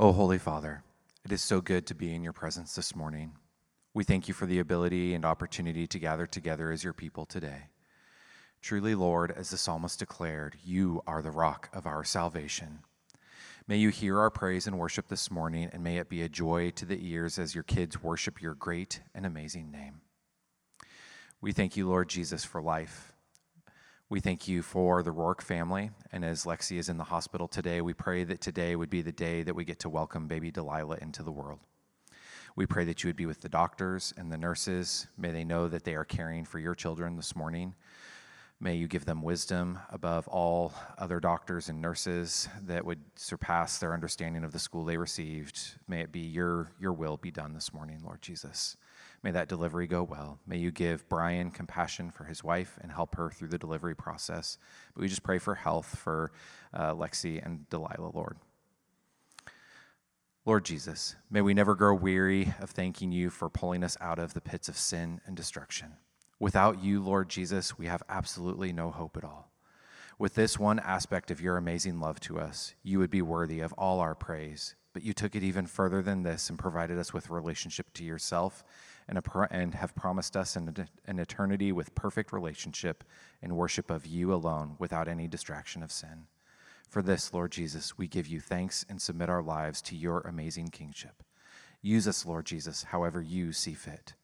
Oh, Holy Father, it is so good to be in your presence this morning. We thank you for the ability and opportunity to gather together as your people today. Truly, Lord, as the psalmist declared, you are the rock of our salvation. May you hear our praise and worship this morning, and may it be a joy to the ears as your kids worship your great and amazing name. We thank you, Lord Jesus, for life. We thank you for the Rourke family. And as Lexi is in the hospital today, we pray that today would be the day that we get to welcome baby Delilah into the world. We pray that you would be with the doctors and the nurses. May they know that they are caring for your children this morning. May you give them wisdom above all other doctors and nurses that would surpass their understanding of the school they received. May it be your, your will be done this morning, Lord Jesus. May that delivery go well. May you give Brian compassion for his wife and help her through the delivery process. But we just pray for health for uh, Lexi and Delilah, Lord. Lord Jesus, may we never grow weary of thanking you for pulling us out of the pits of sin and destruction. Without you, Lord Jesus, we have absolutely no hope at all. With this one aspect of your amazing love to us, you would be worthy of all our praise. But you took it even further than this and provided us with a relationship to yourself and, a, and have promised us an, an eternity with perfect relationship and worship of you alone without any distraction of sin. For this, Lord Jesus, we give you thanks and submit our lives to your amazing kingship. Use us, Lord Jesus, however you see fit.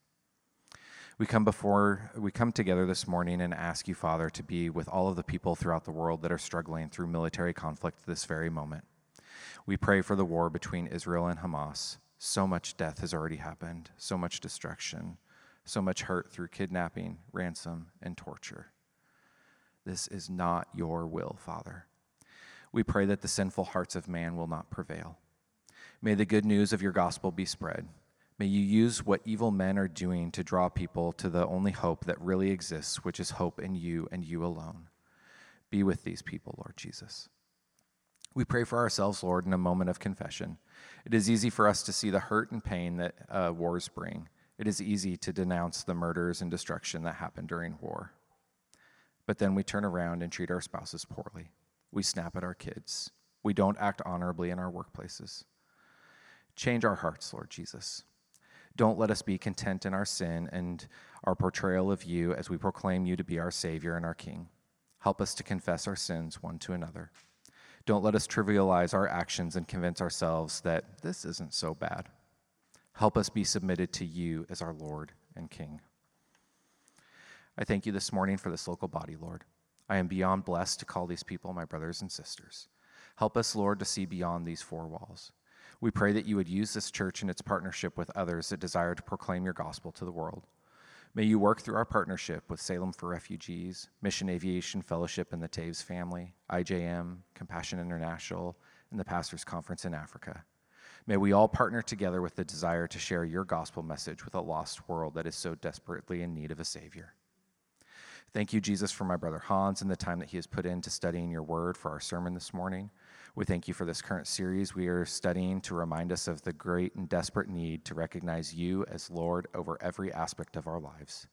We come before we come together this morning and ask you, Father, to be with all of the people throughout the world that are struggling through military conflict this very moment. We pray for the war between Israel and Hamas. So much death has already happened, so much destruction, so much hurt through kidnapping, ransom, and torture. This is not your will, Father. We pray that the sinful hearts of man will not prevail. May the good news of your gospel be spread. May you use what evil men are doing to draw people to the only hope that really exists, which is hope in you and you alone. Be with these people, Lord Jesus. We pray for ourselves, Lord, in a moment of confession. It is easy for us to see the hurt and pain that uh, wars bring. It is easy to denounce the murders and destruction that happen during war. But then we turn around and treat our spouses poorly. We snap at our kids. We don't act honorably in our workplaces. Change our hearts, Lord Jesus. Don't let us be content in our sin and our portrayal of you as we proclaim you to be our Savior and our King. Help us to confess our sins one to another. Don't let us trivialize our actions and convince ourselves that this isn't so bad. Help us be submitted to you as our Lord and King. I thank you this morning for this local body, Lord. I am beyond blessed to call these people my brothers and sisters. Help us, Lord, to see beyond these four walls. We pray that you would use this church in its partnership with others that desire to proclaim your gospel to the world. May you work through our partnership with Salem for Refugees, Mission Aviation Fellowship and the Taves family, IJM, Compassion International, and the Pastors Conference in Africa. May we all partner together with the desire to share your gospel message with a lost world that is so desperately in need of a Savior. Thank you, Jesus, for my brother Hans and the time that he has put into studying your word for our sermon this morning. We thank you for this current series we are studying to remind us of the great and desperate need to recognize you as Lord over every aspect of our lives.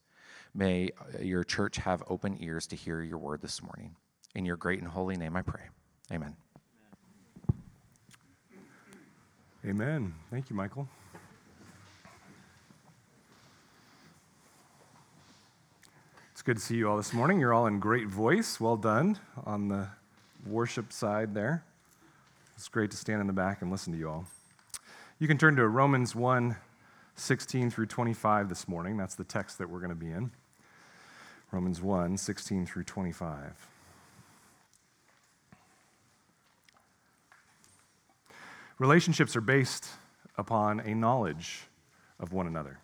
May uh, your church have open ears to hear your word this morning. In your great and holy name I pray. Amen. Amen. Thank you, Michael. It's good to see you all this morning. You're all in great voice. Well done on the worship side there. It's great to stand in the back and listen to you all. You can turn to Romans 1 16 through 25 this morning. That's the text that we're going to be in. Romans 1 16 through 25. Relationships are based upon a knowledge of one another.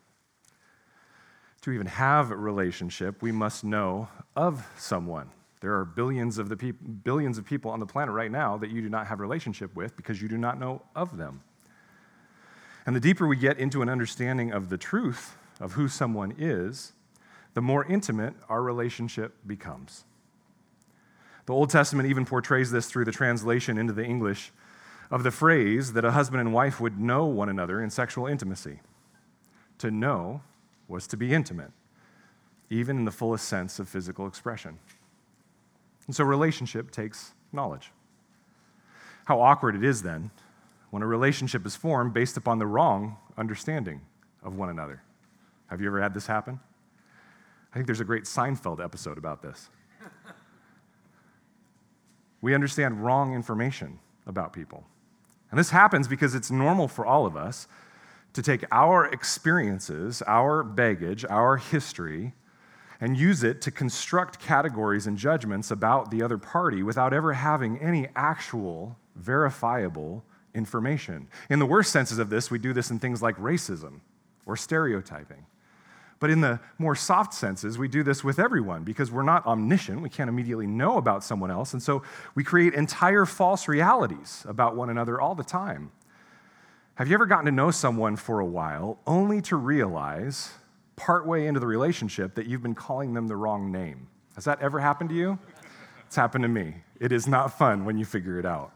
To even have a relationship, we must know of someone. There are billions of, the peop- billions of people on the planet right now that you do not have a relationship with because you do not know of them. And the deeper we get into an understanding of the truth of who someone is, the more intimate our relationship becomes. The Old Testament even portrays this through the translation into the English of the phrase that a husband and wife would know one another in sexual intimacy. To know was to be intimate, even in the fullest sense of physical expression. And so relationship takes knowledge. How awkward it is then when a relationship is formed based upon the wrong understanding of one another. Have you ever had this happen? I think there's a great Seinfeld episode about this. we understand wrong information about people. And this happens because it's normal for all of us to take our experiences, our baggage, our history, and use it to construct categories and judgments about the other party without ever having any actual, verifiable information. In the worst senses of this, we do this in things like racism or stereotyping. But in the more soft senses, we do this with everyone because we're not omniscient. We can't immediately know about someone else. And so we create entire false realities about one another all the time. Have you ever gotten to know someone for a while only to realize partway into the relationship that you've been calling them the wrong name? Has that ever happened to you? It's happened to me. It is not fun when you figure it out.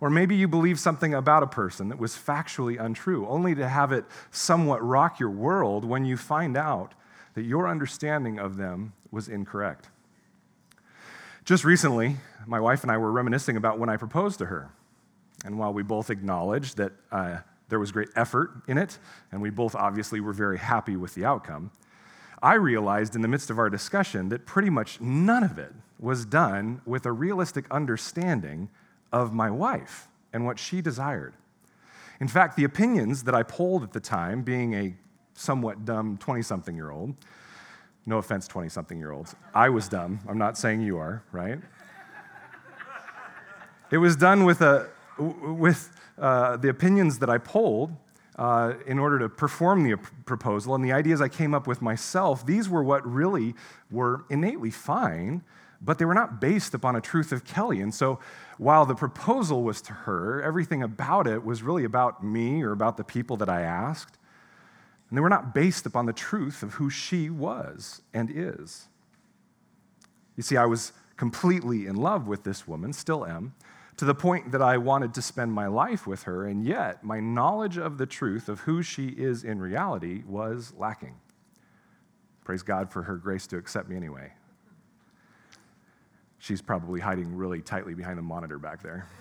Or maybe you believe something about a person that was factually untrue, only to have it somewhat rock your world when you find out that your understanding of them was incorrect. Just recently, my wife and I were reminiscing about when I proposed to her. And while we both acknowledged that uh, there was great effort in it, and we both obviously were very happy with the outcome, I realized in the midst of our discussion that pretty much none of it was done with a realistic understanding of my wife and what she desired. In fact, the opinions that I polled at the time, being a somewhat dumb 20 something year old, no offense, 20 something year olds, I was dumb. I'm not saying you are, right? it was done with, a, with uh, the opinions that I polled uh, in order to perform the proposal and the ideas I came up with myself. These were what really were innately fine but they were not based upon a truth of Kelly. And so while the proposal was to her, everything about it was really about me or about the people that I asked. And they were not based upon the truth of who she was and is. You see, I was completely in love with this woman, still am, to the point that I wanted to spend my life with her, and yet my knowledge of the truth of who she is in reality was lacking. Praise God for her grace to accept me anyway. She's probably hiding really tightly behind the monitor back there.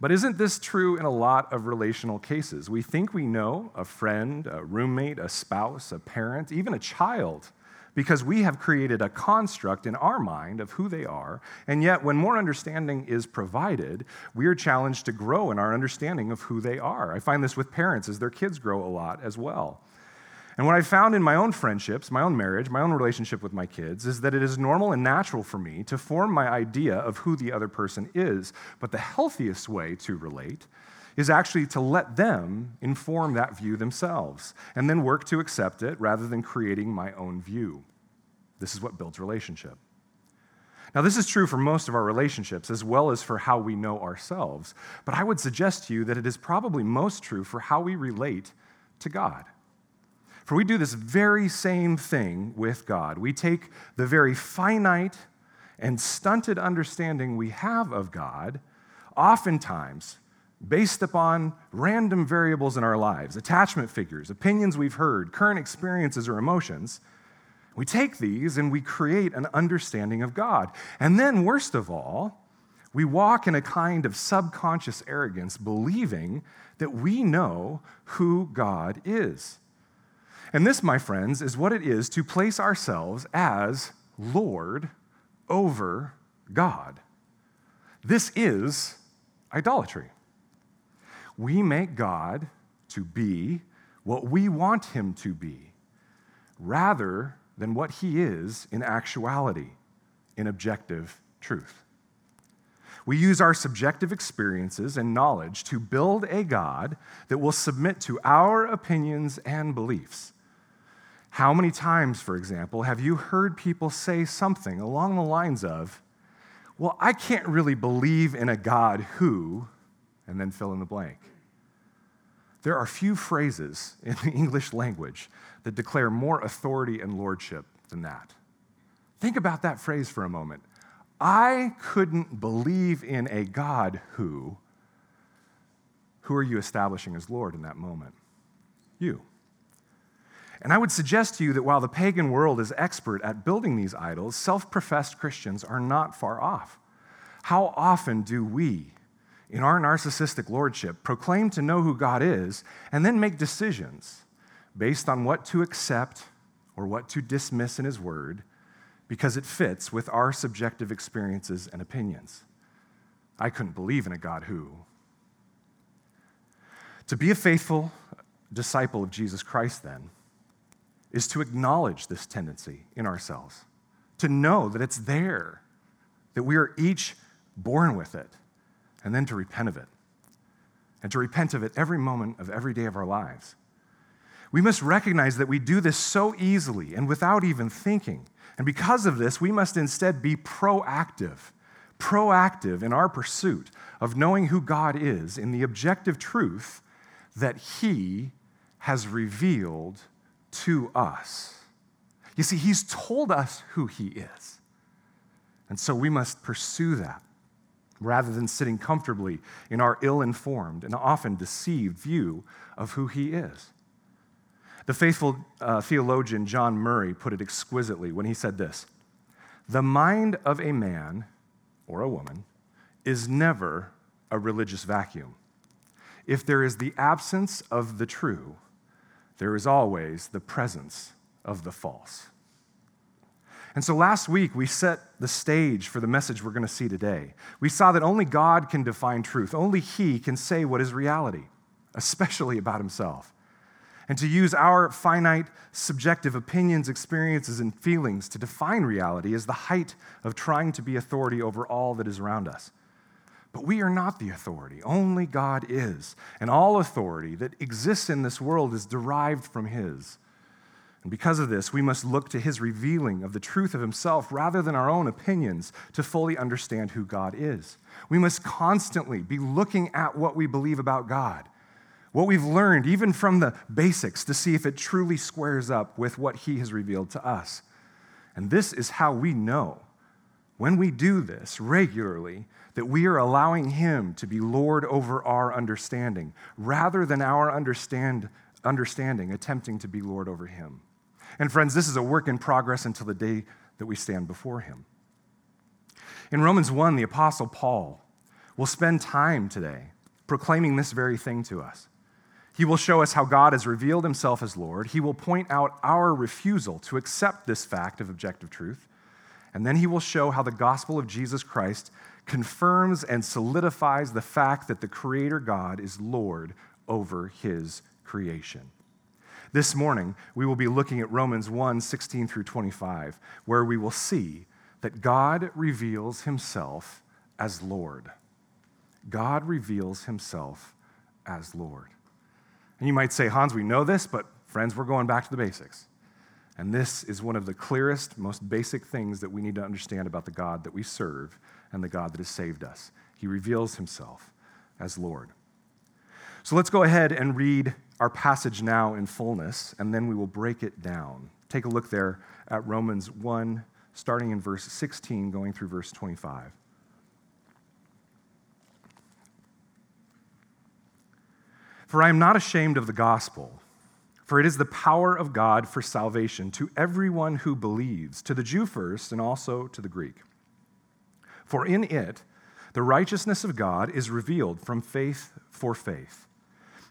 But isn't this true in a lot of relational cases? We think we know a friend, a roommate, a spouse, a parent, even a child, because we have created a construct in our mind of who they are. And yet, when more understanding is provided, we are challenged to grow in our understanding of who they are. I find this with parents as their kids grow a lot as well. And what I found in my own friendships, my own marriage, my own relationship with my kids is that it is normal and natural for me to form my idea of who the other person is. But the healthiest way to relate is actually to let them inform that view themselves and then work to accept it rather than creating my own view. This is what builds relationship. Now, this is true for most of our relationships as well as for how we know ourselves. But I would suggest to you that it is probably most true for how we relate to God. For we do this very same thing with God. We take the very finite and stunted understanding we have of God, oftentimes based upon random variables in our lives, attachment figures, opinions we've heard, current experiences or emotions. We take these and we create an understanding of God. And then, worst of all, we walk in a kind of subconscious arrogance, believing that we know who God is. And this, my friends, is what it is to place ourselves as Lord over God. This is idolatry. We make God to be what we want him to be, rather than what he is in actuality, in objective truth. We use our subjective experiences and knowledge to build a God that will submit to our opinions and beliefs how many times, for example, have you heard people say something along the lines of, Well, I can't really believe in a God who, and then fill in the blank? There are few phrases in the English language that declare more authority and lordship than that. Think about that phrase for a moment. I couldn't believe in a God who. Who are you establishing as Lord in that moment? You. And I would suggest to you that while the pagan world is expert at building these idols, self professed Christians are not far off. How often do we, in our narcissistic lordship, proclaim to know who God is and then make decisions based on what to accept or what to dismiss in His Word because it fits with our subjective experiences and opinions? I couldn't believe in a God who. To be a faithful disciple of Jesus Christ, then, is to acknowledge this tendency in ourselves, to know that it's there, that we are each born with it, and then to repent of it, and to repent of it every moment of every day of our lives. We must recognize that we do this so easily and without even thinking. And because of this, we must instead be proactive, proactive in our pursuit of knowing who God is in the objective truth that He has revealed to us. You see, He's told us who He is. And so we must pursue that rather than sitting comfortably in our ill informed and often deceived view of who He is. The faithful uh, theologian John Murray put it exquisitely when he said this The mind of a man or a woman is never a religious vacuum. If there is the absence of the true, there is always the presence of the false. And so last week, we set the stage for the message we're going to see today. We saw that only God can define truth, only He can say what is reality, especially about Himself. And to use our finite, subjective opinions, experiences, and feelings to define reality is the height of trying to be authority over all that is around us. But we are not the authority. Only God is. And all authority that exists in this world is derived from His. And because of this, we must look to His revealing of the truth of Himself rather than our own opinions to fully understand who God is. We must constantly be looking at what we believe about God, what we've learned, even from the basics, to see if it truly squares up with what He has revealed to us. And this is how we know, when we do this regularly, that we are allowing Him to be Lord over our understanding rather than our understand, understanding attempting to be Lord over Him. And friends, this is a work in progress until the day that we stand before Him. In Romans 1, the Apostle Paul will spend time today proclaiming this very thing to us. He will show us how God has revealed himself as Lord. He will point out our refusal to accept this fact of objective truth. And then he will show how the gospel of Jesus Christ confirms and solidifies the fact that the Creator God is Lord over His creation. This morning, we will be looking at Romans 1 16 through 25, where we will see that God reveals Himself as Lord. God reveals Himself as Lord. And you might say, Hans, we know this, but friends, we're going back to the basics. And this is one of the clearest, most basic things that we need to understand about the God that we serve and the God that has saved us. He reveals himself as Lord. So let's go ahead and read our passage now in fullness, and then we will break it down. Take a look there at Romans 1, starting in verse 16, going through verse 25. For I am not ashamed of the gospel, for it is the power of God for salvation to everyone who believes, to the Jew first, and also to the Greek. For in it, the righteousness of God is revealed from faith for faith.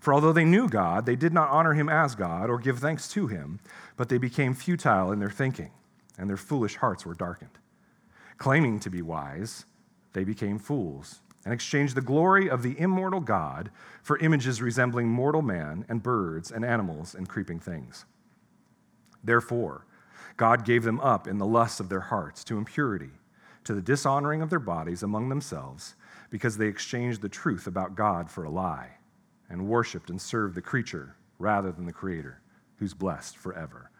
For although they knew God, they did not honor him as God or give thanks to him, but they became futile in their thinking, and their foolish hearts were darkened. Claiming to be wise, they became fools and exchanged the glory of the immortal God for images resembling mortal man and birds and animals and creeping things. Therefore, God gave them up in the lusts of their hearts to impurity, to the dishonoring of their bodies among themselves, because they exchanged the truth about God for a lie, and worshiped and served the creature rather than the Creator, who's blessed forever.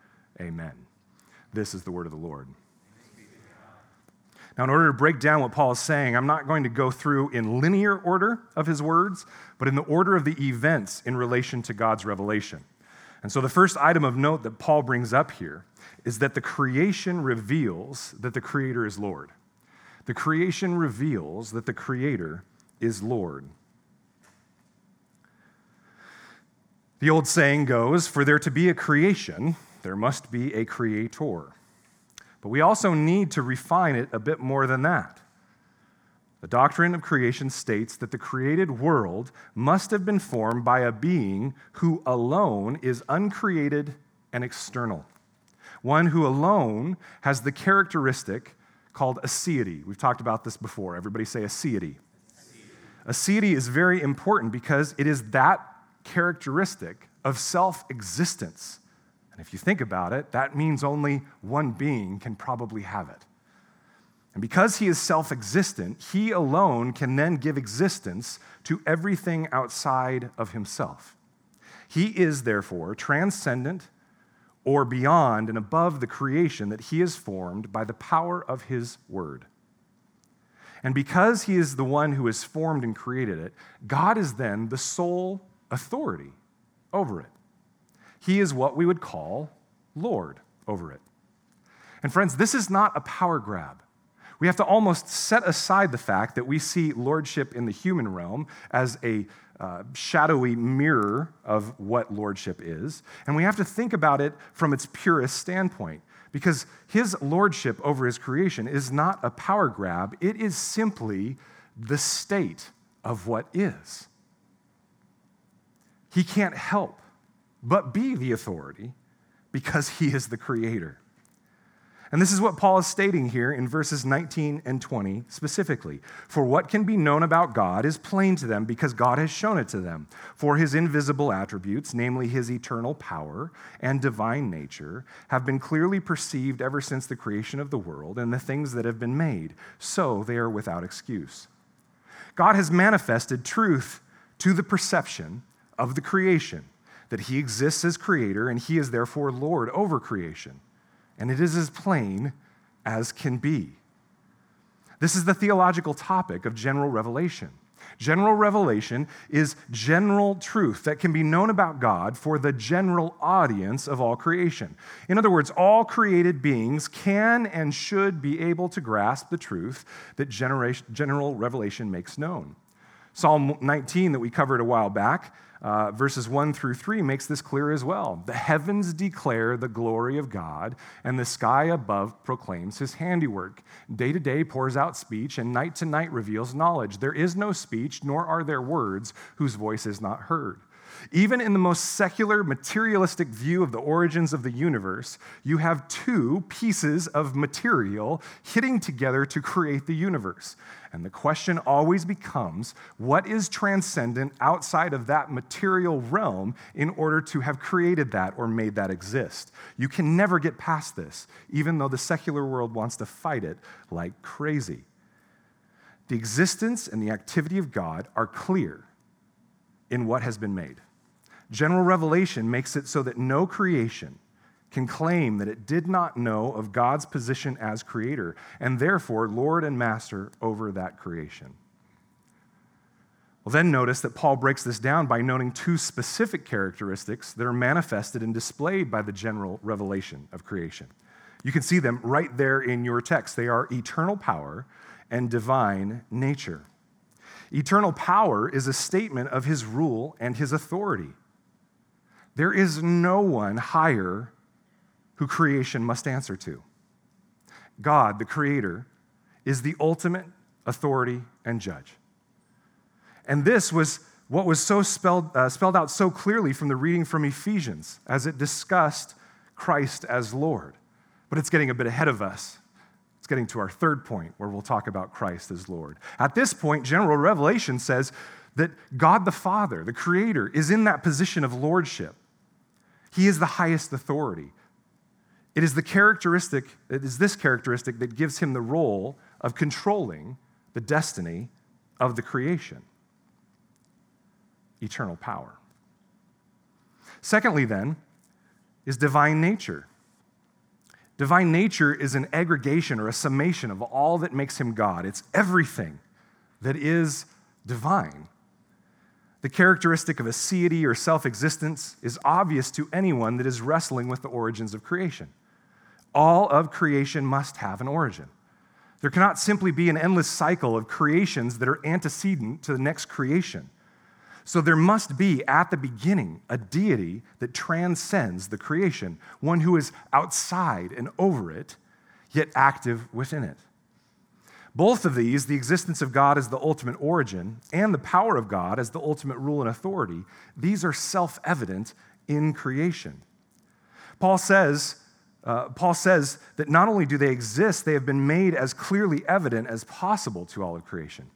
Amen. This is the word of the Lord. Now, in order to break down what Paul is saying, I'm not going to go through in linear order of his words, but in the order of the events in relation to God's revelation. And so, the first item of note that Paul brings up here is that the creation reveals that the Creator is Lord. The creation reveals that the Creator is Lord. The old saying goes for there to be a creation, there must be a creator. But we also need to refine it a bit more than that. The doctrine of creation states that the created world must have been formed by a being who alone is uncreated and external, one who alone has the characteristic called aseity. We've talked about this before. Everybody say aseity. Aseity is very important because it is that characteristic of self existence and if you think about it, that means only one being can probably have it. And because he is self existent, he alone can then give existence to everything outside of himself. He is, therefore, transcendent or beyond and above the creation that he has formed by the power of his word. And because he is the one who has formed and created it, God is then the sole authority over it. He is what we would call Lord over it. And friends, this is not a power grab. We have to almost set aside the fact that we see lordship in the human realm as a uh, shadowy mirror of what lordship is. And we have to think about it from its purest standpoint because his lordship over his creation is not a power grab, it is simply the state of what is. He can't help but be the authority because he is the creator. And this is what Paul is stating here in verses 19 and 20 specifically. For what can be known about God is plain to them because God has shown it to them. For his invisible attributes, namely his eternal power and divine nature, have been clearly perceived ever since the creation of the world and the things that have been made. So they are without excuse. God has manifested truth to the perception of the creation that he exists as creator and he is therefore Lord over creation. And it is as plain as can be. This is the theological topic of general revelation. General revelation is general truth that can be known about God for the general audience of all creation. In other words, all created beings can and should be able to grasp the truth that general revelation makes known. Psalm 19, that we covered a while back, uh, verses 1 through 3 makes this clear as well. The heavens declare the glory of God, and the sky above proclaims his handiwork. Day to day pours out speech, and night to night reveals knowledge. There is no speech, nor are there words whose voice is not heard. Even in the most secular, materialistic view of the origins of the universe, you have two pieces of material hitting together to create the universe. And the question always becomes what is transcendent outside of that material realm in order to have created that or made that exist? You can never get past this, even though the secular world wants to fight it like crazy. The existence and the activity of God are clear in what has been made. General revelation makes it so that no creation can claim that it did not know of God's position as creator and therefore Lord and master over that creation. Well, then notice that Paul breaks this down by noting two specific characteristics that are manifested and displayed by the general revelation of creation. You can see them right there in your text. They are eternal power and divine nature. Eternal power is a statement of his rule and his authority. There is no one higher who creation must answer to. God, the Creator, is the ultimate authority and judge. And this was what was so spelled, uh, spelled out so clearly from the reading from Ephesians as it discussed Christ as Lord. But it's getting a bit ahead of us It's getting to our third point where we'll talk about Christ as Lord. At this point, general revelation says that God the Father, the Creator, is in that position of lordship. He is the highest authority. It is the characteristic, it is this characteristic that gives him the role of controlling the destiny of the creation eternal power. Secondly, then, is divine nature. Divine nature is an aggregation or a summation of all that makes him God. It's everything that is divine. The characteristic of aseity or self existence is obvious to anyone that is wrestling with the origins of creation. All of creation must have an origin. There cannot simply be an endless cycle of creations that are antecedent to the next creation. So there must be at the beginning a deity that transcends the creation, one who is outside and over it, yet active within it. Both of these, the existence of God as the ultimate origin and the power of God as the ultimate rule and authority, these are self evident in creation. Paul says, uh, Paul says that not only do they exist, they have been made as clearly evident as possible to all of creation.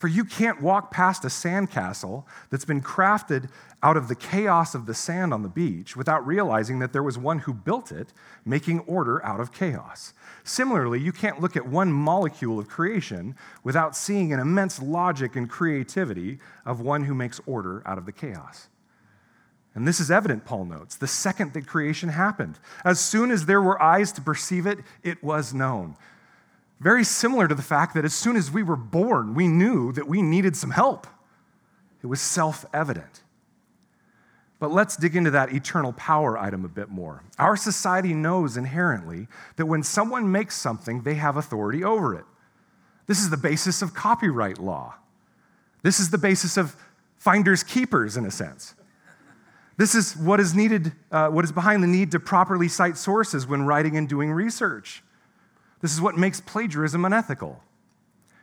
For you can't walk past a sandcastle that's been crafted out of the chaos of the sand on the beach without realizing that there was one who built it, making order out of chaos. Similarly, you can't look at one molecule of creation without seeing an immense logic and creativity of one who makes order out of the chaos. And this is evident, Paul notes, the second that creation happened. As soon as there were eyes to perceive it, it was known. Very similar to the fact that as soon as we were born, we knew that we needed some help. It was self evident. But let's dig into that eternal power item a bit more. Our society knows inherently that when someone makes something, they have authority over it. This is the basis of copyright law. This is the basis of finders keepers, in a sense. This is what is needed, uh, what is behind the need to properly cite sources when writing and doing research. This is what makes plagiarism unethical.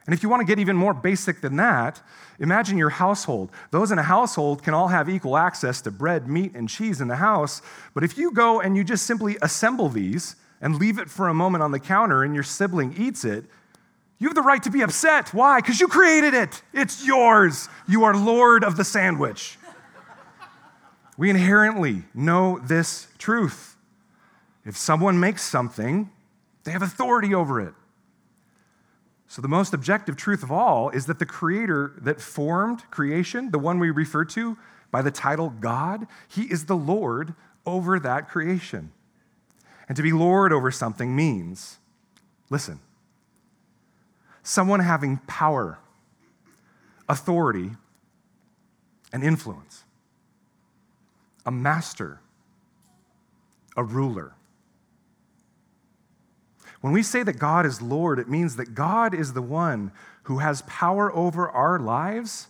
And if you want to get even more basic than that, imagine your household. Those in a household can all have equal access to bread, meat, and cheese in the house. But if you go and you just simply assemble these and leave it for a moment on the counter and your sibling eats it, you have the right to be upset. Why? Because you created it. It's yours. You are Lord of the sandwich. we inherently know this truth. If someone makes something, they have authority over it. So, the most objective truth of all is that the creator that formed creation, the one we refer to by the title God, he is the Lord over that creation. And to be Lord over something means, listen, someone having power, authority, and influence, a master, a ruler. When we say that God is Lord, it means that God is the one who has power over our lives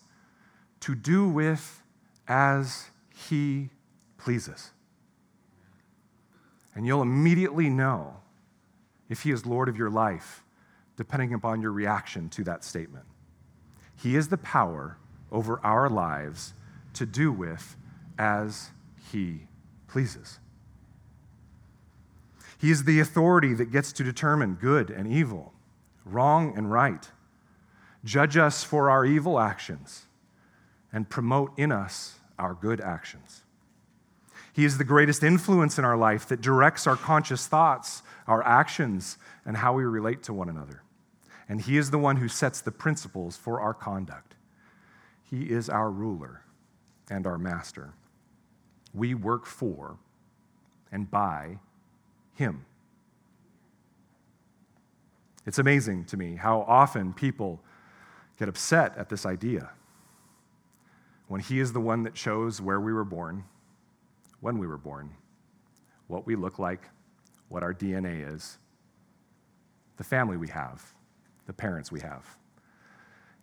to do with as he pleases. And you'll immediately know if he is Lord of your life, depending upon your reaction to that statement. He is the power over our lives to do with as he pleases. He is the authority that gets to determine good and evil, wrong and right, judge us for our evil actions, and promote in us our good actions. He is the greatest influence in our life that directs our conscious thoughts, our actions, and how we relate to one another. And He is the one who sets the principles for our conduct. He is our ruler and our master. We work for and by him. It's amazing to me how often people get upset at this idea when He is the one that chose where we were born, when we were born, what we look like, what our DNA is, the family we have, the parents we have.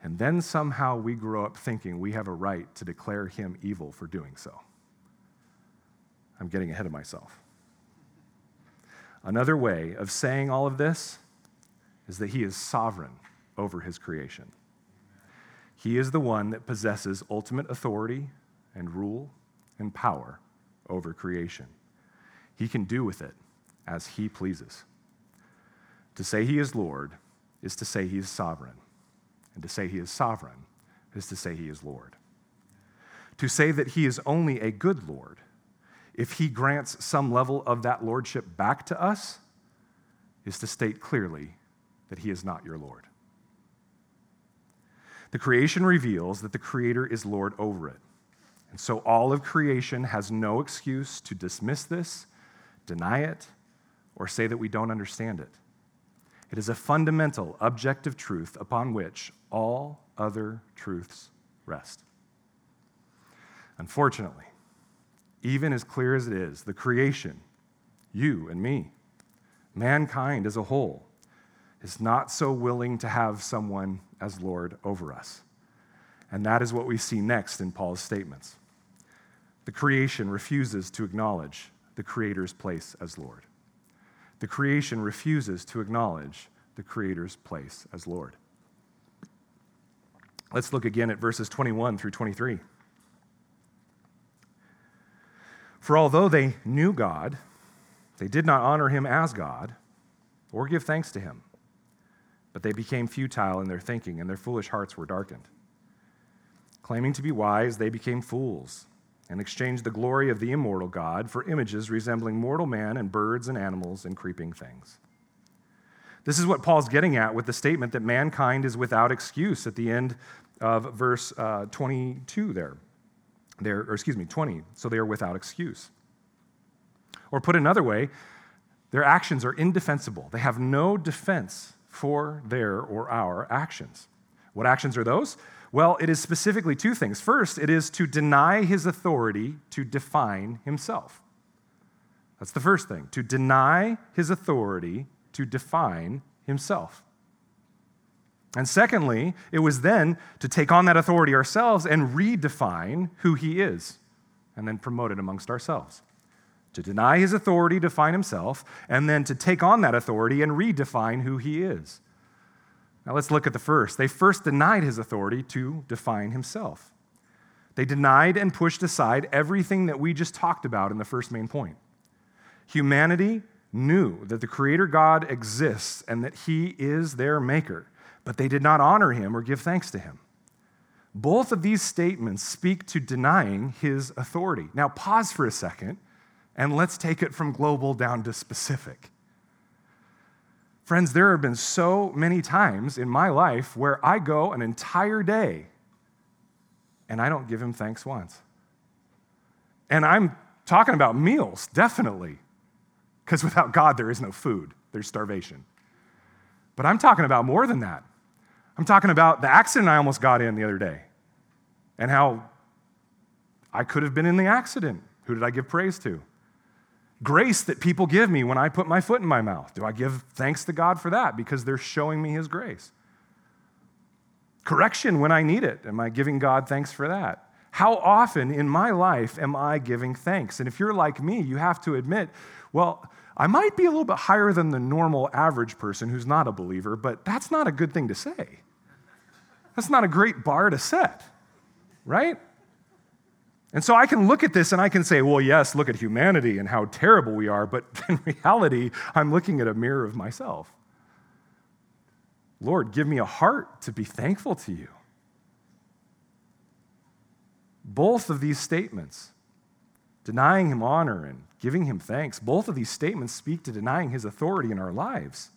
And then somehow we grow up thinking we have a right to declare Him evil for doing so. I'm getting ahead of myself. Another way of saying all of this is that he is sovereign over his creation. He is the one that possesses ultimate authority and rule and power over creation. He can do with it as he pleases. To say he is Lord is to say he is sovereign, and to say he is sovereign is to say he is Lord. To say that he is only a good Lord if he grants some level of that lordship back to us, is to state clearly that he is not your Lord. The creation reveals that the Creator is Lord over it. And so all of creation has no excuse to dismiss this, deny it, or say that we don't understand it. It is a fundamental, objective truth upon which all other truths rest. Unfortunately, even as clear as it is, the creation, you and me, mankind as a whole, is not so willing to have someone as Lord over us. And that is what we see next in Paul's statements. The creation refuses to acknowledge the Creator's place as Lord. The creation refuses to acknowledge the Creator's place as Lord. Let's look again at verses 21 through 23. For although they knew God, they did not honor him as God or give thanks to him, but they became futile in their thinking, and their foolish hearts were darkened. Claiming to be wise, they became fools and exchanged the glory of the immortal God for images resembling mortal man and birds and animals and creeping things. This is what Paul's getting at with the statement that mankind is without excuse at the end of verse uh, 22 there. They're, or excuse me, 20. So they are without excuse. Or put another way, their actions are indefensible. They have no defense for their or our actions. What actions are those? Well, it is specifically two things. First, it is to deny his authority to define himself. That's the first thing, to deny his authority to define himself. And secondly, it was then to take on that authority ourselves and redefine who he is, and then promote it amongst ourselves. To deny his authority, define himself, and then to take on that authority and redefine who he is. Now let's look at the first. They first denied his authority to define himself. They denied and pushed aside everything that we just talked about in the first main point. Humanity knew that the Creator God exists and that he is their maker but they did not honor him or give thanks to him. Both of these statements speak to denying his authority. Now, pause for a second and let's take it from global down to specific. Friends, there have been so many times in my life where I go an entire day and I don't give him thanks once. And I'm talking about meals, definitely, because without God, there is no food, there's starvation. But I'm talking about more than that. I'm talking about the accident I almost got in the other day and how I could have been in the accident. Who did I give praise to? Grace that people give me when I put my foot in my mouth. Do I give thanks to God for that because they're showing me His grace? Correction when I need it. Am I giving God thanks for that? How often in my life am I giving thanks? And if you're like me, you have to admit, well, I might be a little bit higher than the normal average person who's not a believer, but that's not a good thing to say. That's not a great bar to set, right? And so I can look at this and I can say, well, yes, look at humanity and how terrible we are, but in reality, I'm looking at a mirror of myself. Lord, give me a heart to be thankful to you. Both of these statements, denying him honor and giving him thanks, both of these statements speak to denying his authority in our lives.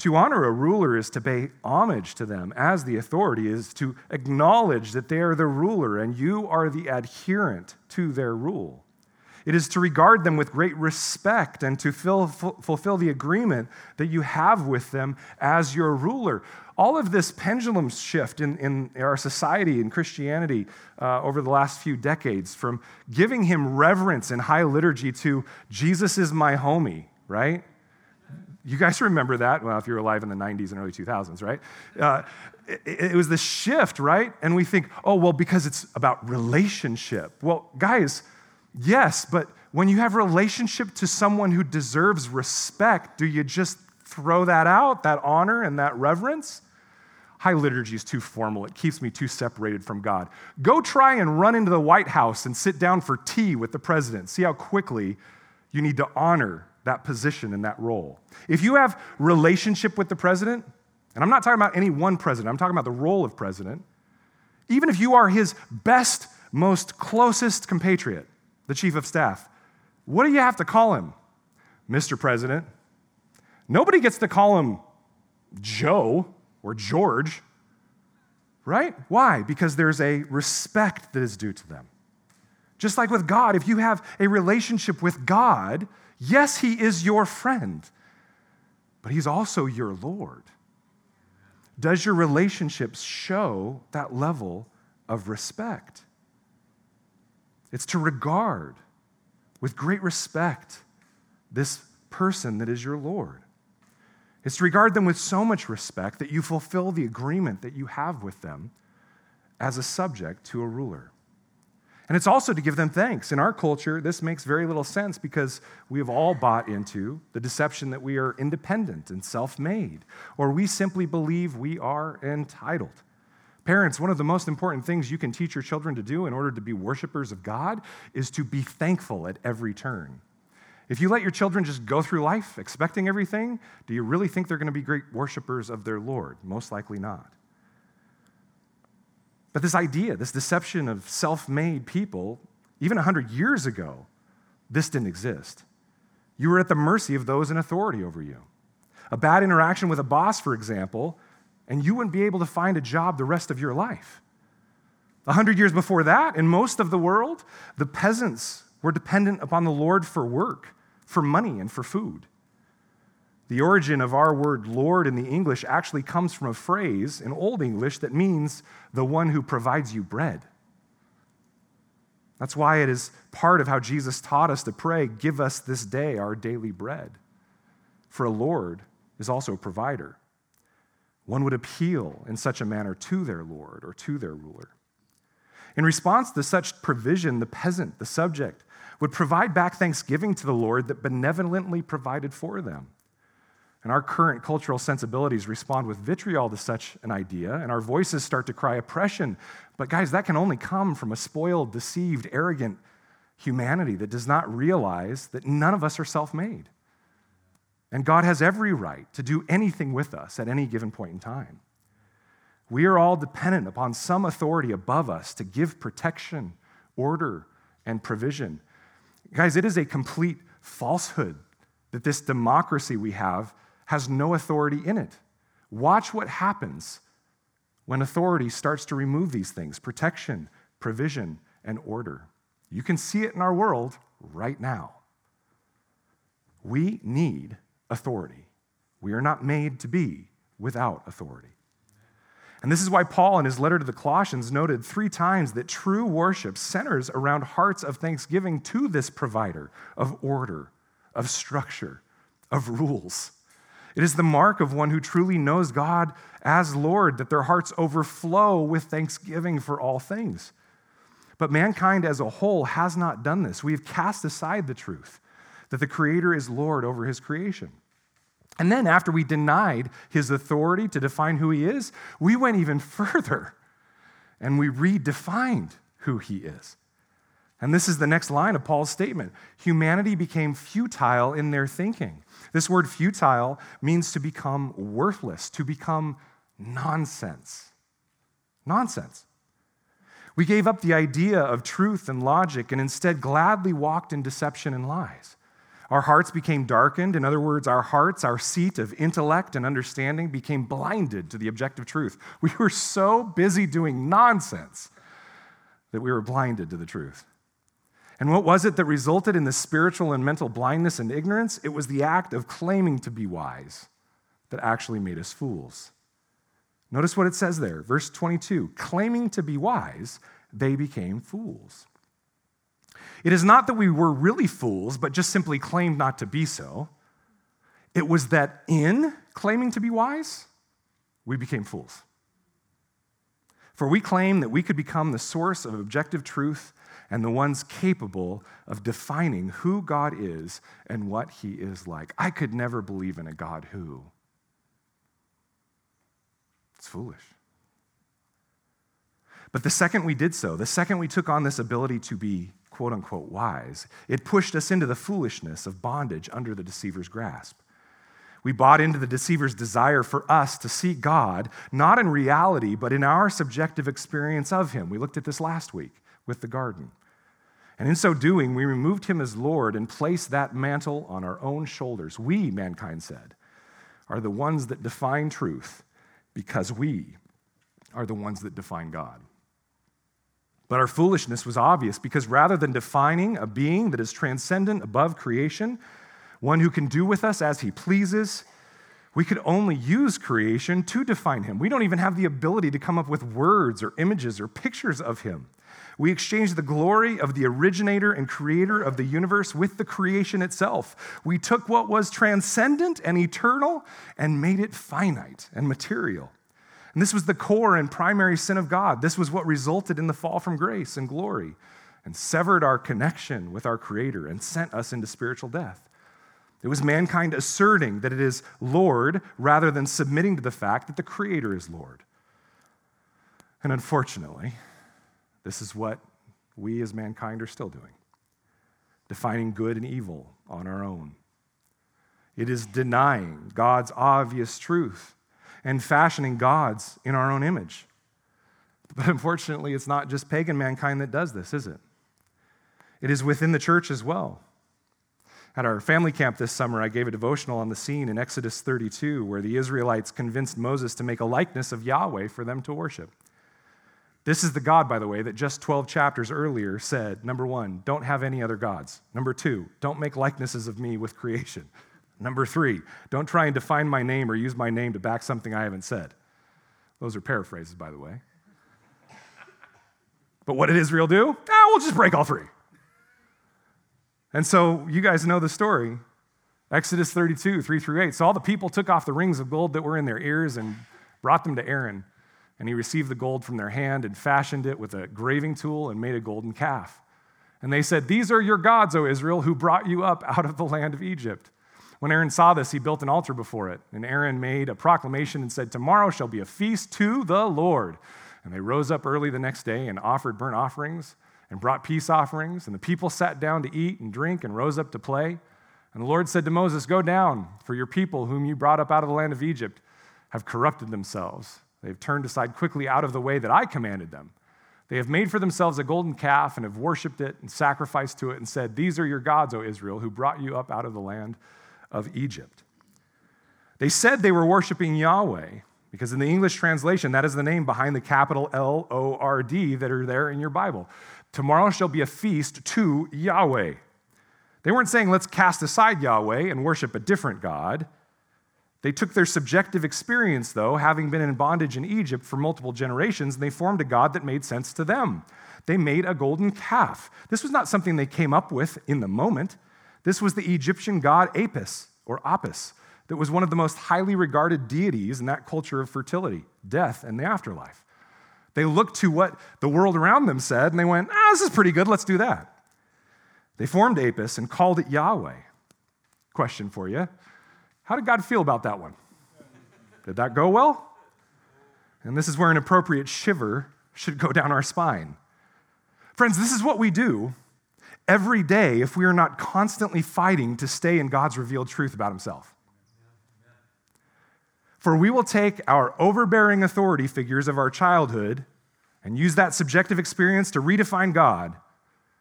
To honor a ruler is to pay homage to them as the authority, is to acknowledge that they are the ruler and you are the adherent to their rule. It is to regard them with great respect and to fill, fulfill the agreement that you have with them as your ruler. All of this pendulum shift in, in our society and Christianity uh, over the last few decades from giving him reverence in high liturgy to Jesus is my homie, right? You guys remember that? Well, if you were alive in the 90s and early 2000s, right? Uh, it, it was this shift, right? And we think, oh, well, because it's about relationship. Well, guys, yes, but when you have relationship to someone who deserves respect, do you just throw that out, that honor and that reverence? High liturgy is too formal. It keeps me too separated from God. Go try and run into the White House and sit down for tea with the president. See how quickly you need to honor that position and that role. If you have relationship with the president, and I'm not talking about any one president, I'm talking about the role of president, even if you are his best, most closest compatriot, the chief of staff, what do you have to call him? Mr. President. Nobody gets to call him Joe or George, right? Why? Because there's a respect that is due to them. Just like with God, if you have a relationship with God, Yes, he is your friend, but he's also your Lord. Does your relationships show that level of respect? It's to regard with great respect this person that is your Lord. It's to regard them with so much respect that you fulfill the agreement that you have with them as a subject to a ruler. And it's also to give them thanks. In our culture, this makes very little sense because we have all bought into the deception that we are independent and self made, or we simply believe we are entitled. Parents, one of the most important things you can teach your children to do in order to be worshipers of God is to be thankful at every turn. If you let your children just go through life expecting everything, do you really think they're going to be great worshipers of their Lord? Most likely not. But this idea, this deception of self made people, even 100 years ago, this didn't exist. You were at the mercy of those in authority over you. A bad interaction with a boss, for example, and you wouldn't be able to find a job the rest of your life. A hundred years before that, in most of the world, the peasants were dependent upon the Lord for work, for money, and for food. The origin of our word Lord in the English actually comes from a phrase in Old English that means the one who provides you bread. That's why it is part of how Jesus taught us to pray, Give us this day our daily bread. For a Lord is also a provider. One would appeal in such a manner to their Lord or to their ruler. In response to such provision, the peasant, the subject, would provide back thanksgiving to the Lord that benevolently provided for them. And our current cultural sensibilities respond with vitriol to such an idea, and our voices start to cry oppression. But, guys, that can only come from a spoiled, deceived, arrogant humanity that does not realize that none of us are self made. And God has every right to do anything with us at any given point in time. We are all dependent upon some authority above us to give protection, order, and provision. Guys, it is a complete falsehood that this democracy we have has no authority in it. Watch what happens when authority starts to remove these things protection, provision, and order. You can see it in our world right now. We need authority. We are not made to be without authority. And this is why Paul, in his letter to the Colossians, noted three times that true worship centers around hearts of thanksgiving to this provider of order, of structure, of rules. It is the mark of one who truly knows God as Lord that their hearts overflow with thanksgiving for all things. But mankind as a whole has not done this. We have cast aside the truth that the Creator is Lord over his creation. And then, after we denied his authority to define who he is, we went even further and we redefined who he is. And this is the next line of Paul's statement humanity became futile in their thinking. This word futile means to become worthless, to become nonsense. Nonsense. We gave up the idea of truth and logic and instead gladly walked in deception and lies. Our hearts became darkened. In other words, our hearts, our seat of intellect and understanding, became blinded to the objective truth. We were so busy doing nonsense that we were blinded to the truth. And what was it that resulted in the spiritual and mental blindness and ignorance? It was the act of claiming to be wise that actually made us fools. Notice what it says there, verse 22 claiming to be wise, they became fools. It is not that we were really fools, but just simply claimed not to be so. It was that in claiming to be wise, we became fools. For we claim that we could become the source of objective truth and the ones capable of defining who God is and what he is like. I could never believe in a God who. It's foolish. But the second we did so, the second we took on this ability to be quote unquote wise, it pushed us into the foolishness of bondage under the deceiver's grasp. We bought into the deceiver's desire for us to see God, not in reality, but in our subjective experience of Him. We looked at this last week with the garden. And in so doing, we removed him as Lord and placed that mantle on our own shoulders. We, mankind said, are the ones that define truth because we are the ones that define God. But our foolishness was obvious because rather than defining a being that is transcendent above creation, one who can do with us as he pleases. We could only use creation to define him. We don't even have the ability to come up with words or images or pictures of him. We exchanged the glory of the originator and creator of the universe with the creation itself. We took what was transcendent and eternal and made it finite and material. And this was the core and primary sin of God. This was what resulted in the fall from grace and glory and severed our connection with our Creator and sent us into spiritual death. It was mankind asserting that it is Lord rather than submitting to the fact that the Creator is Lord. And unfortunately, this is what we as mankind are still doing defining good and evil on our own. It is denying God's obvious truth and fashioning gods in our own image. But unfortunately, it's not just pagan mankind that does this, is it? It is within the church as well. At our family camp this summer, I gave a devotional on the scene in Exodus 32 where the Israelites convinced Moses to make a likeness of Yahweh for them to worship. This is the God, by the way, that just 12 chapters earlier said number one, don't have any other gods. Number two, don't make likenesses of me with creation. Number three, don't try and define my name or use my name to back something I haven't said. Those are paraphrases, by the way. But what did Israel do? Ah, we'll just break all three. And so you guys know the story. Exodus 32, 3 through 8. So all the people took off the rings of gold that were in their ears and brought them to Aaron. And he received the gold from their hand and fashioned it with a graving tool and made a golden calf. And they said, These are your gods, O Israel, who brought you up out of the land of Egypt. When Aaron saw this, he built an altar before it. And Aaron made a proclamation and said, Tomorrow shall be a feast to the Lord. And they rose up early the next day and offered burnt offerings and brought peace offerings, and the people sat down to eat and drink and rose up to play. And the Lord said to Moses, Go down, for your people, whom you brought up out of the land of Egypt, have corrupted themselves. They have turned aside quickly out of the way that I commanded them. They have made for themselves a golden calf and have worshipped it and sacrificed to it and said, These are your gods, O Israel, who brought you up out of the land of Egypt. They said they were worshiping Yahweh, because in the English translation, that is the name behind the capital L O R D that are there in your Bible. Tomorrow shall be a feast to Yahweh. They weren't saying, let's cast aside Yahweh and worship a different God. They took their subjective experience, though, having been in bondage in Egypt for multiple generations, and they formed a God that made sense to them. They made a golden calf. This was not something they came up with in the moment. This was the Egyptian god Apis, or Apis, that was one of the most highly regarded deities in that culture of fertility, death, and the afterlife. They looked to what the world around them said and they went, ah, this is pretty good, let's do that. They formed Apis and called it Yahweh. Question for you How did God feel about that one? Did that go well? And this is where an appropriate shiver should go down our spine. Friends, this is what we do every day if we are not constantly fighting to stay in God's revealed truth about Himself. For we will take our overbearing authority figures of our childhood and use that subjective experience to redefine God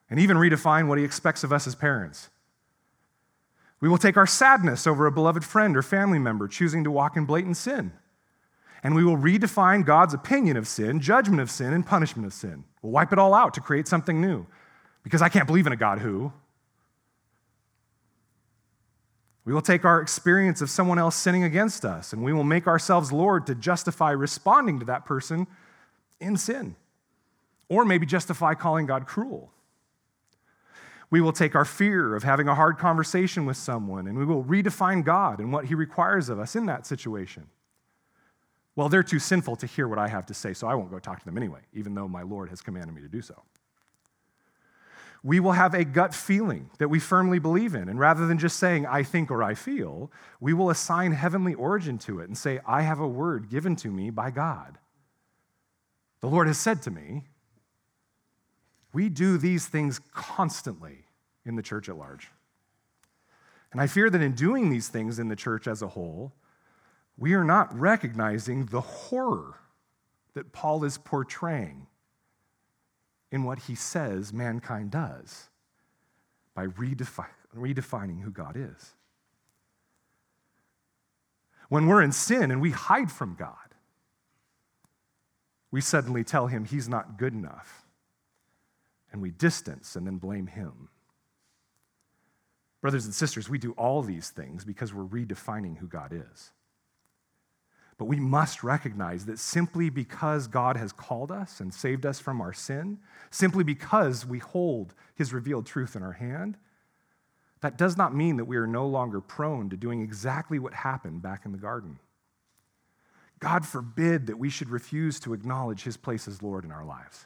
and even redefine what He expects of us as parents. We will take our sadness over a beloved friend or family member choosing to walk in blatant sin. And we will redefine God's opinion of sin, judgment of sin, and punishment of sin. We'll wipe it all out to create something new. Because I can't believe in a God who, We will take our experience of someone else sinning against us and we will make ourselves Lord to justify responding to that person in sin, or maybe justify calling God cruel. We will take our fear of having a hard conversation with someone and we will redefine God and what He requires of us in that situation. Well, they're too sinful to hear what I have to say, so I won't go talk to them anyway, even though my Lord has commanded me to do so we will have a gut feeling that we firmly believe in. And rather than just saying, I think or I feel, we will assign heavenly origin to it and say, I have a word given to me by God. The Lord has said to me, we do these things constantly in the church at large. And I fear that in doing these things in the church as a whole, we are not recognizing the horror that Paul is portraying in what he says mankind does by redefi- redefining who God is. When we're in sin and we hide from God, we suddenly tell him he's not good enough, and we distance and then blame him. Brothers and sisters, we do all these things because we're redefining who God is. But we must recognize that simply because God has called us and saved us from our sin, simply because we hold his revealed truth in our hand, that does not mean that we are no longer prone to doing exactly what happened back in the garden. God forbid that we should refuse to acknowledge his place as Lord in our lives.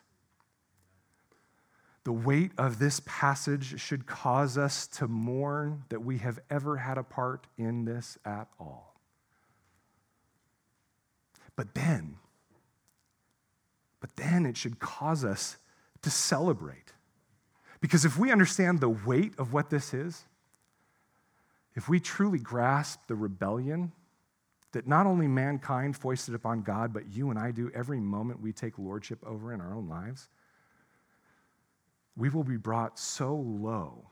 The weight of this passage should cause us to mourn that we have ever had a part in this at all. But then, but then it should cause us to celebrate. Because if we understand the weight of what this is, if we truly grasp the rebellion that not only mankind foisted upon God, but you and I do every moment we take lordship over in our own lives, we will be brought so low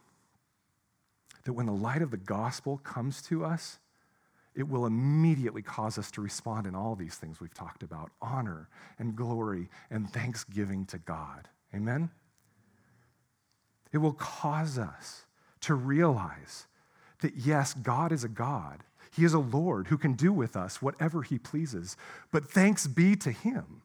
that when the light of the gospel comes to us, it will immediately cause us to respond in all these things we've talked about honor and glory and thanksgiving to God. Amen? It will cause us to realize that yes, God is a God. He is a Lord who can do with us whatever he pleases. But thanks be to him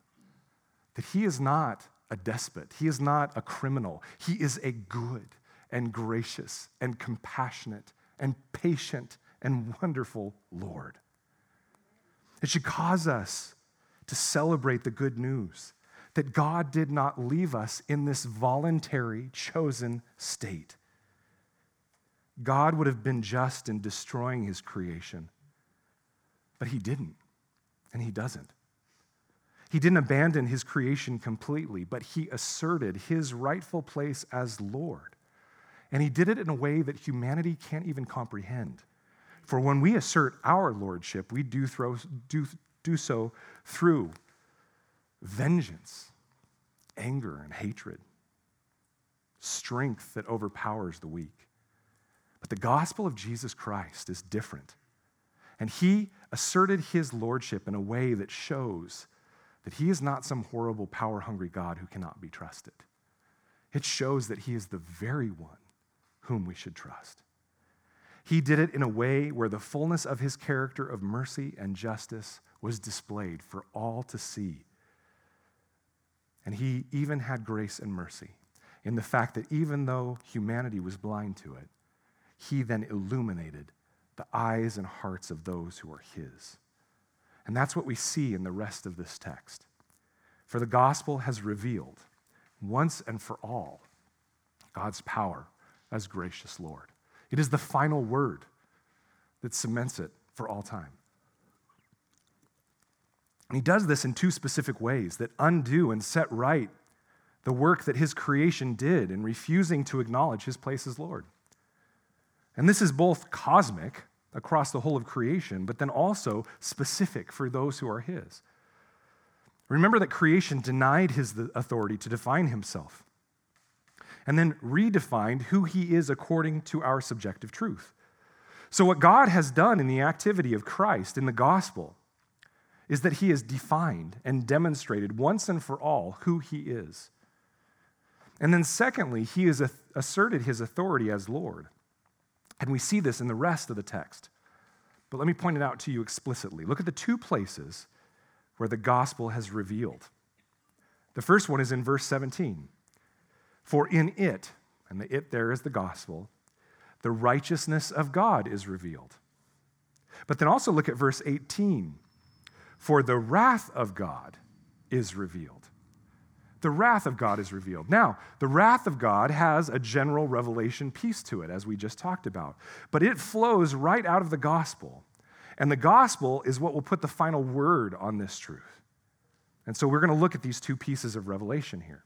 that he is not a despot, he is not a criminal. He is a good and gracious and compassionate and patient and wonderful Lord. It should cause us to celebrate the good news that God did not leave us in this voluntary, chosen state. God would have been just in destroying his creation, but he didn't, and he doesn't. He didn't abandon his creation completely, but he asserted his rightful place as Lord. And he did it in a way that humanity can't even comprehend. For when we assert our lordship, we do, throw, do, do so through vengeance, anger, and hatred, strength that overpowers the weak. But the gospel of Jesus Christ is different. And he asserted his lordship in a way that shows that he is not some horrible, power hungry God who cannot be trusted. It shows that he is the very one whom we should trust. He did it in a way where the fullness of his character of mercy and justice was displayed for all to see. And he even had grace and mercy in the fact that even though humanity was blind to it, he then illuminated the eyes and hearts of those who are his. And that's what we see in the rest of this text. For the gospel has revealed once and for all God's power as gracious Lord. It is the final word that cements it for all time. And he does this in two specific ways that undo and set right the work that his creation did in refusing to acknowledge his place as Lord. And this is both cosmic across the whole of creation, but then also specific for those who are his. Remember that creation denied his authority to define himself and then redefined who he is according to our subjective truth. So, what God has done in the activity of Christ in the gospel is that he has defined and demonstrated once and for all who he is. And then, secondly, he has asserted his authority as Lord. And we see this in the rest of the text. But let me point it out to you explicitly. Look at the two places where the gospel has revealed. The first one is in verse 17. For in it, and the it there is the gospel, the righteousness of God is revealed. But then also look at verse 18. For the wrath of God is revealed. The wrath of God is revealed. Now, the wrath of God has a general revelation piece to it, as we just talked about, but it flows right out of the gospel. And the gospel is what will put the final word on this truth. And so we're going to look at these two pieces of revelation here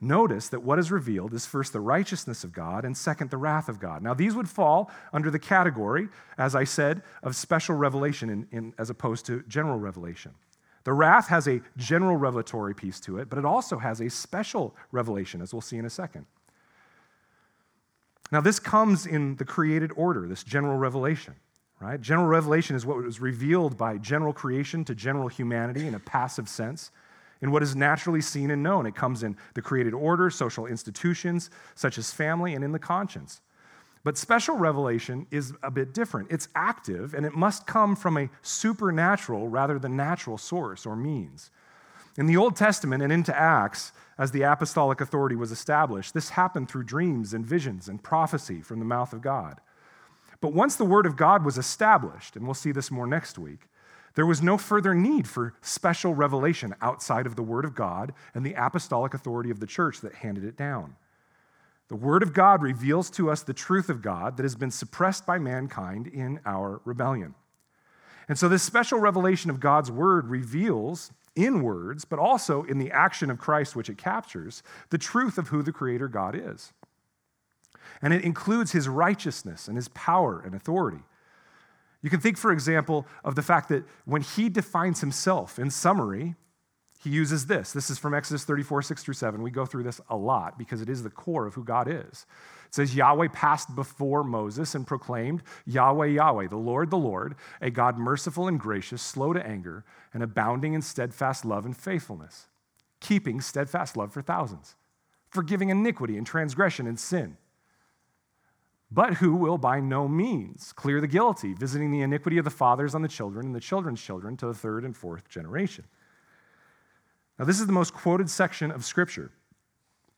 notice that what is revealed is first the righteousness of God and second the wrath of God. Now, these would fall under the category, as I said, of special revelation in, in, as opposed to general revelation. The wrath has a general revelatory piece to it, but it also has a special revelation, as we'll see in a second. Now, this comes in the created order, this general revelation, right? General revelation is what was revealed by general creation to general humanity in a passive sense in what is naturally seen and known. It comes in the created order, social institutions, such as family, and in the conscience. But special revelation is a bit different. It's active and it must come from a supernatural rather than natural source or means. In the Old Testament and into Acts, as the apostolic authority was established, this happened through dreams and visions and prophecy from the mouth of God. But once the Word of God was established, and we'll see this more next week, there was no further need for special revelation outside of the Word of God and the apostolic authority of the church that handed it down. The Word of God reveals to us the truth of God that has been suppressed by mankind in our rebellion. And so, this special revelation of God's Word reveals in words, but also in the action of Christ, which it captures, the truth of who the Creator God is. And it includes his righteousness and his power and authority. You can think, for example, of the fact that when he defines himself in summary, he uses this. This is from Exodus 34, 6 through 7. We go through this a lot because it is the core of who God is. It says, Yahweh passed before Moses and proclaimed, Yahweh, Yahweh, the Lord, the Lord, a God merciful and gracious, slow to anger, and abounding in steadfast love and faithfulness, keeping steadfast love for thousands, forgiving iniquity and transgression and sin but who will by no means clear the guilty, visiting the iniquity of the fathers on the children and the children's children to the third and fourth generation. Now, this is the most quoted section of Scripture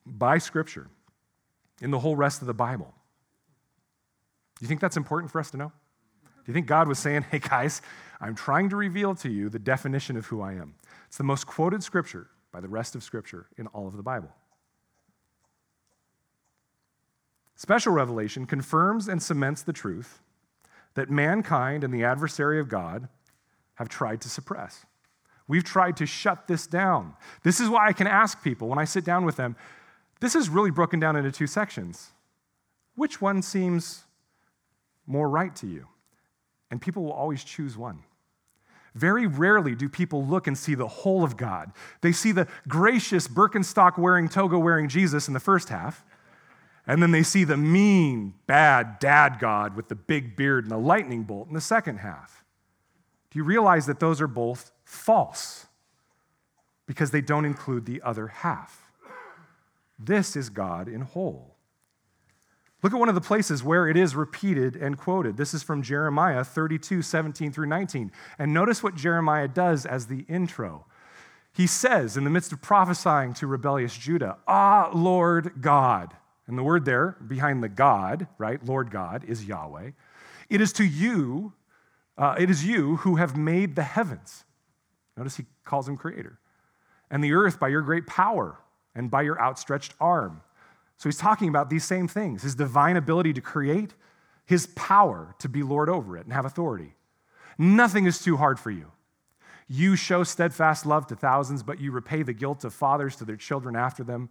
by Scripture in the whole rest of the Bible. Do you think that's important for us to know? Do you think God was saying, hey guys, I'm trying to reveal to you the definition of who I am? It's the most quoted Scripture by the rest of Scripture in all of the Bible. Special revelation confirms and cements the truth that mankind and the adversary of God have tried to suppress. We've tried to shut this down. This is why I can ask people when I sit down with them this is really broken down into two sections. Which one seems more right to you? And people will always choose one. Very rarely do people look and see the whole of God. They see the gracious Birkenstock wearing, toga wearing Jesus in the first half. And then they see the mean, bad dad God with the big beard and the lightning bolt in the second half. Do you realize that those are both false? Because they don't include the other half. This is God in whole. Look at one of the places where it is repeated and quoted. This is from Jeremiah 32, 17 through 19. And notice what Jeremiah does as the intro. He says, in the midst of prophesying to rebellious Judah, Ah, Lord God. And the word there behind the God, right, Lord God, is Yahweh. It is to you, uh, it is you who have made the heavens. Notice he calls him creator. And the earth by your great power and by your outstretched arm. So he's talking about these same things his divine ability to create, his power to be Lord over it and have authority. Nothing is too hard for you. You show steadfast love to thousands, but you repay the guilt of fathers to their children after them.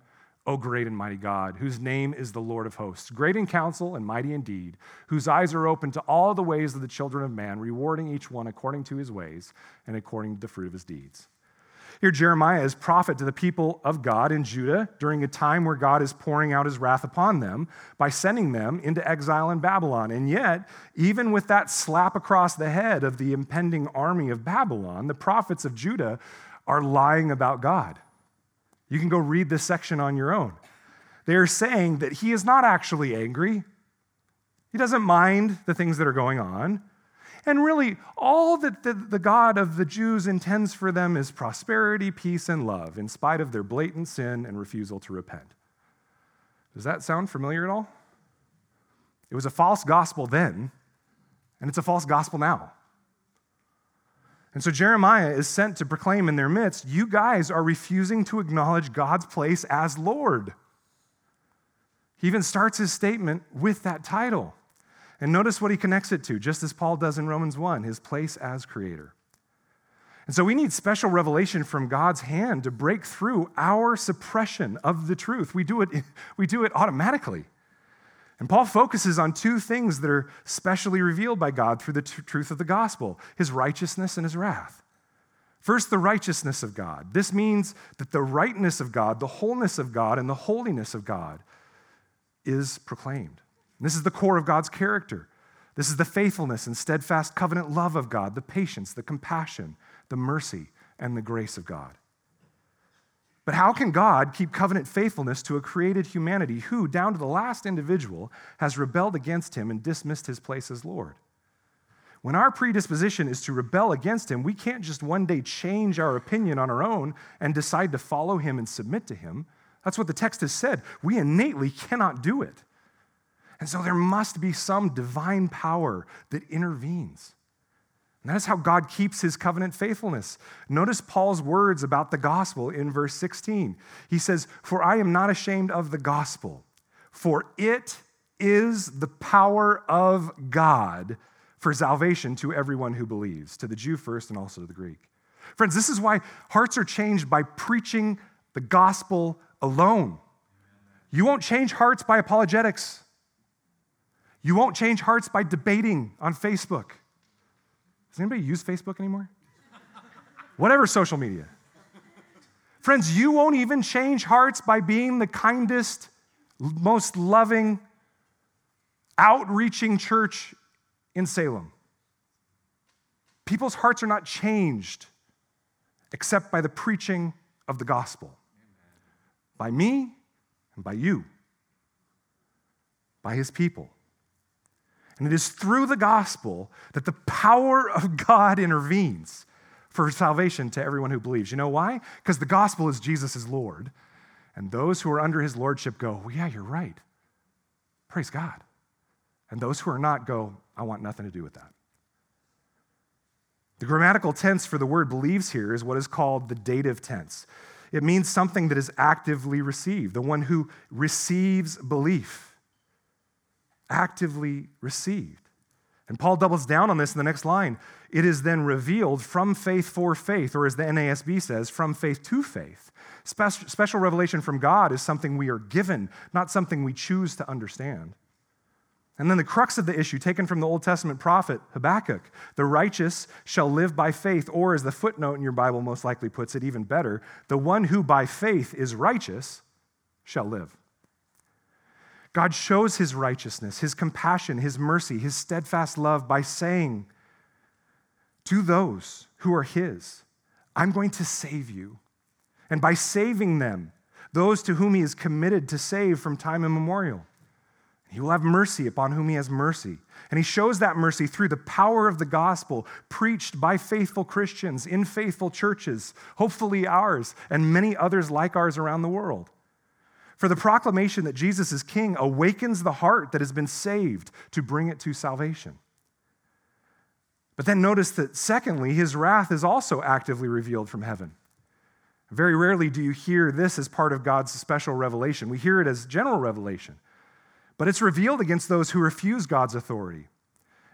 O great and mighty God, whose name is the Lord of hosts, great in counsel and mighty indeed, whose eyes are open to all the ways of the children of man, rewarding each one according to his ways and according to the fruit of his deeds. Here, Jeremiah is prophet to the people of God in Judah during a time where God is pouring out his wrath upon them by sending them into exile in Babylon. And yet, even with that slap across the head of the impending army of Babylon, the prophets of Judah are lying about God. You can go read this section on your own. They are saying that he is not actually angry. He doesn't mind the things that are going on. And really, all that the, the, God of the Jews intends for them is prosperity, peace, and love, in spite of their blatant sin and refusal to repent. Does that sound familiar at all? It was a false gospel then, and it's a false gospel now. And so Jeremiah is sent to proclaim in their midst, You guys are refusing to acknowledge God's place as Lord. He even starts his statement with that title. And notice what he connects it to, just as Paul does in Romans 1 his place as creator. And so we need special revelation from God's hand to break through our suppression of the truth. We do it, we do it automatically. And Paul focuses on two things that are specially revealed by God through the t- truth of the gospel his righteousness and his wrath. First, the righteousness of God. This means that the rightness of God, the wholeness of God, and the holiness of God is proclaimed. And this is the core of God's character. This is the faithfulness and steadfast covenant love of God, the patience, the compassion, the mercy, and the grace of God. But how can God keep covenant faithfulness to a created humanity who, down to the last individual, has rebelled against him and dismissed his place as Lord? When our predisposition is to rebel against him, we can't just one day change our opinion on our own and decide to follow him and submit to him. That's what the text has said. We innately cannot do it. And so there must be some divine power that intervenes. And that is how God keeps his covenant faithfulness. Notice Paul's words about the gospel in verse 16. He says, For I am not ashamed of the gospel, for it is the power of God for salvation to everyone who believes, to the Jew first and also to the Greek. Friends, this is why hearts are changed by preaching the gospel alone. You won't change hearts by apologetics. You won't change hearts by debating on Facebook. Does anybody use Facebook anymore? Whatever social media. Friends, you won't even change hearts by being the kindest, most loving, outreaching church in Salem. People's hearts are not changed except by the preaching of the gospel. By me and by you, by his people. And it is through the gospel that the power of God intervenes for salvation to everyone who believes. You know why? Because the gospel is Jesus is Lord. And those who are under his lordship go, well, yeah, you're right. Praise God. And those who are not go, I want nothing to do with that. The grammatical tense for the word believes here is what is called the dative tense. It means something that is actively received, the one who receives belief, actively received. And Paul doubles down on this in the next line. It is then revealed from faith for faith, or as the NASB says, from faith to faith. Special revelation from God is something we are given, not something we choose to understand. And then the crux of the issue, taken from the Old Testament prophet Habakkuk the righteous shall live by faith, or as the footnote in your Bible most likely puts it, even better, the one who by faith is righteous shall live. God shows his righteousness, his compassion, his mercy, his steadfast love by saying to those who are his, I'm going to save you. And by saving them, those to whom he is committed to save from time immemorial. He will have mercy upon whom he has mercy. And he shows that mercy through the power of the gospel preached by faithful Christians in faithful churches, hopefully ours, and many others like ours around the world. For the proclamation that Jesus is king awakens the heart that has been saved to bring it to salvation. But then notice that, secondly, his wrath is also actively revealed from heaven. Very rarely do you hear this as part of God's special revelation. We hear it as general revelation. But it's revealed against those who refuse God's authority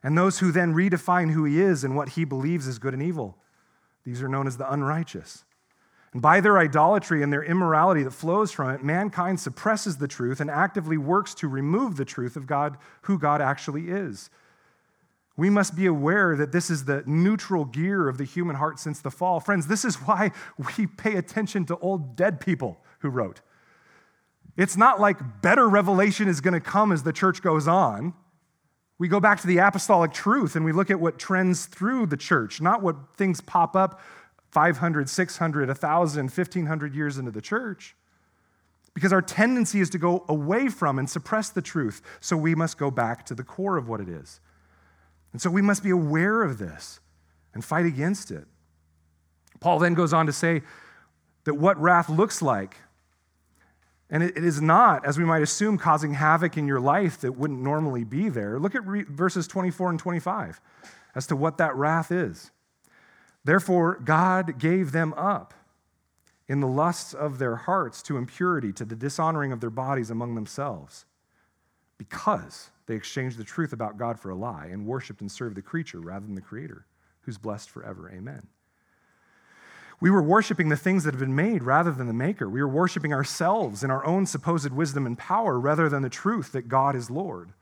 and those who then redefine who he is and what he believes is good and evil. These are known as the unrighteous. And by their idolatry and their immorality that flows from it, mankind suppresses the truth and actively works to remove the truth of God, who God actually is. We must be aware that this is the neutral gear of the human heart since the fall. Friends, this is why we pay attention to old dead people who wrote. It's not like better revelation is going to come as the church goes on. We go back to the apostolic truth and we look at what trends through the church, not what things pop up 500, 600, 1,000, 1,500 years into the church. Because our tendency is to go away from and suppress the truth, so we must go back to the core of what it is. And so we must be aware of this and fight against it. Paul then goes on to say that what wrath looks like and it is not, as we might assume, causing havoc in your life that wouldn't normally be there. Look at re- verses 24 and 25 as to what that wrath is. Therefore, God gave them up in the lusts of their hearts to impurity, to the dishonoring of their bodies among themselves, because they exchanged the truth about God for a lie and worshiped and served the creature rather than the Creator, who's blessed forever. Amen. We were worshiping the things that have been made rather than the Maker. We were worshiping ourselves in our own supposed wisdom and power rather than the truth that God is Lord.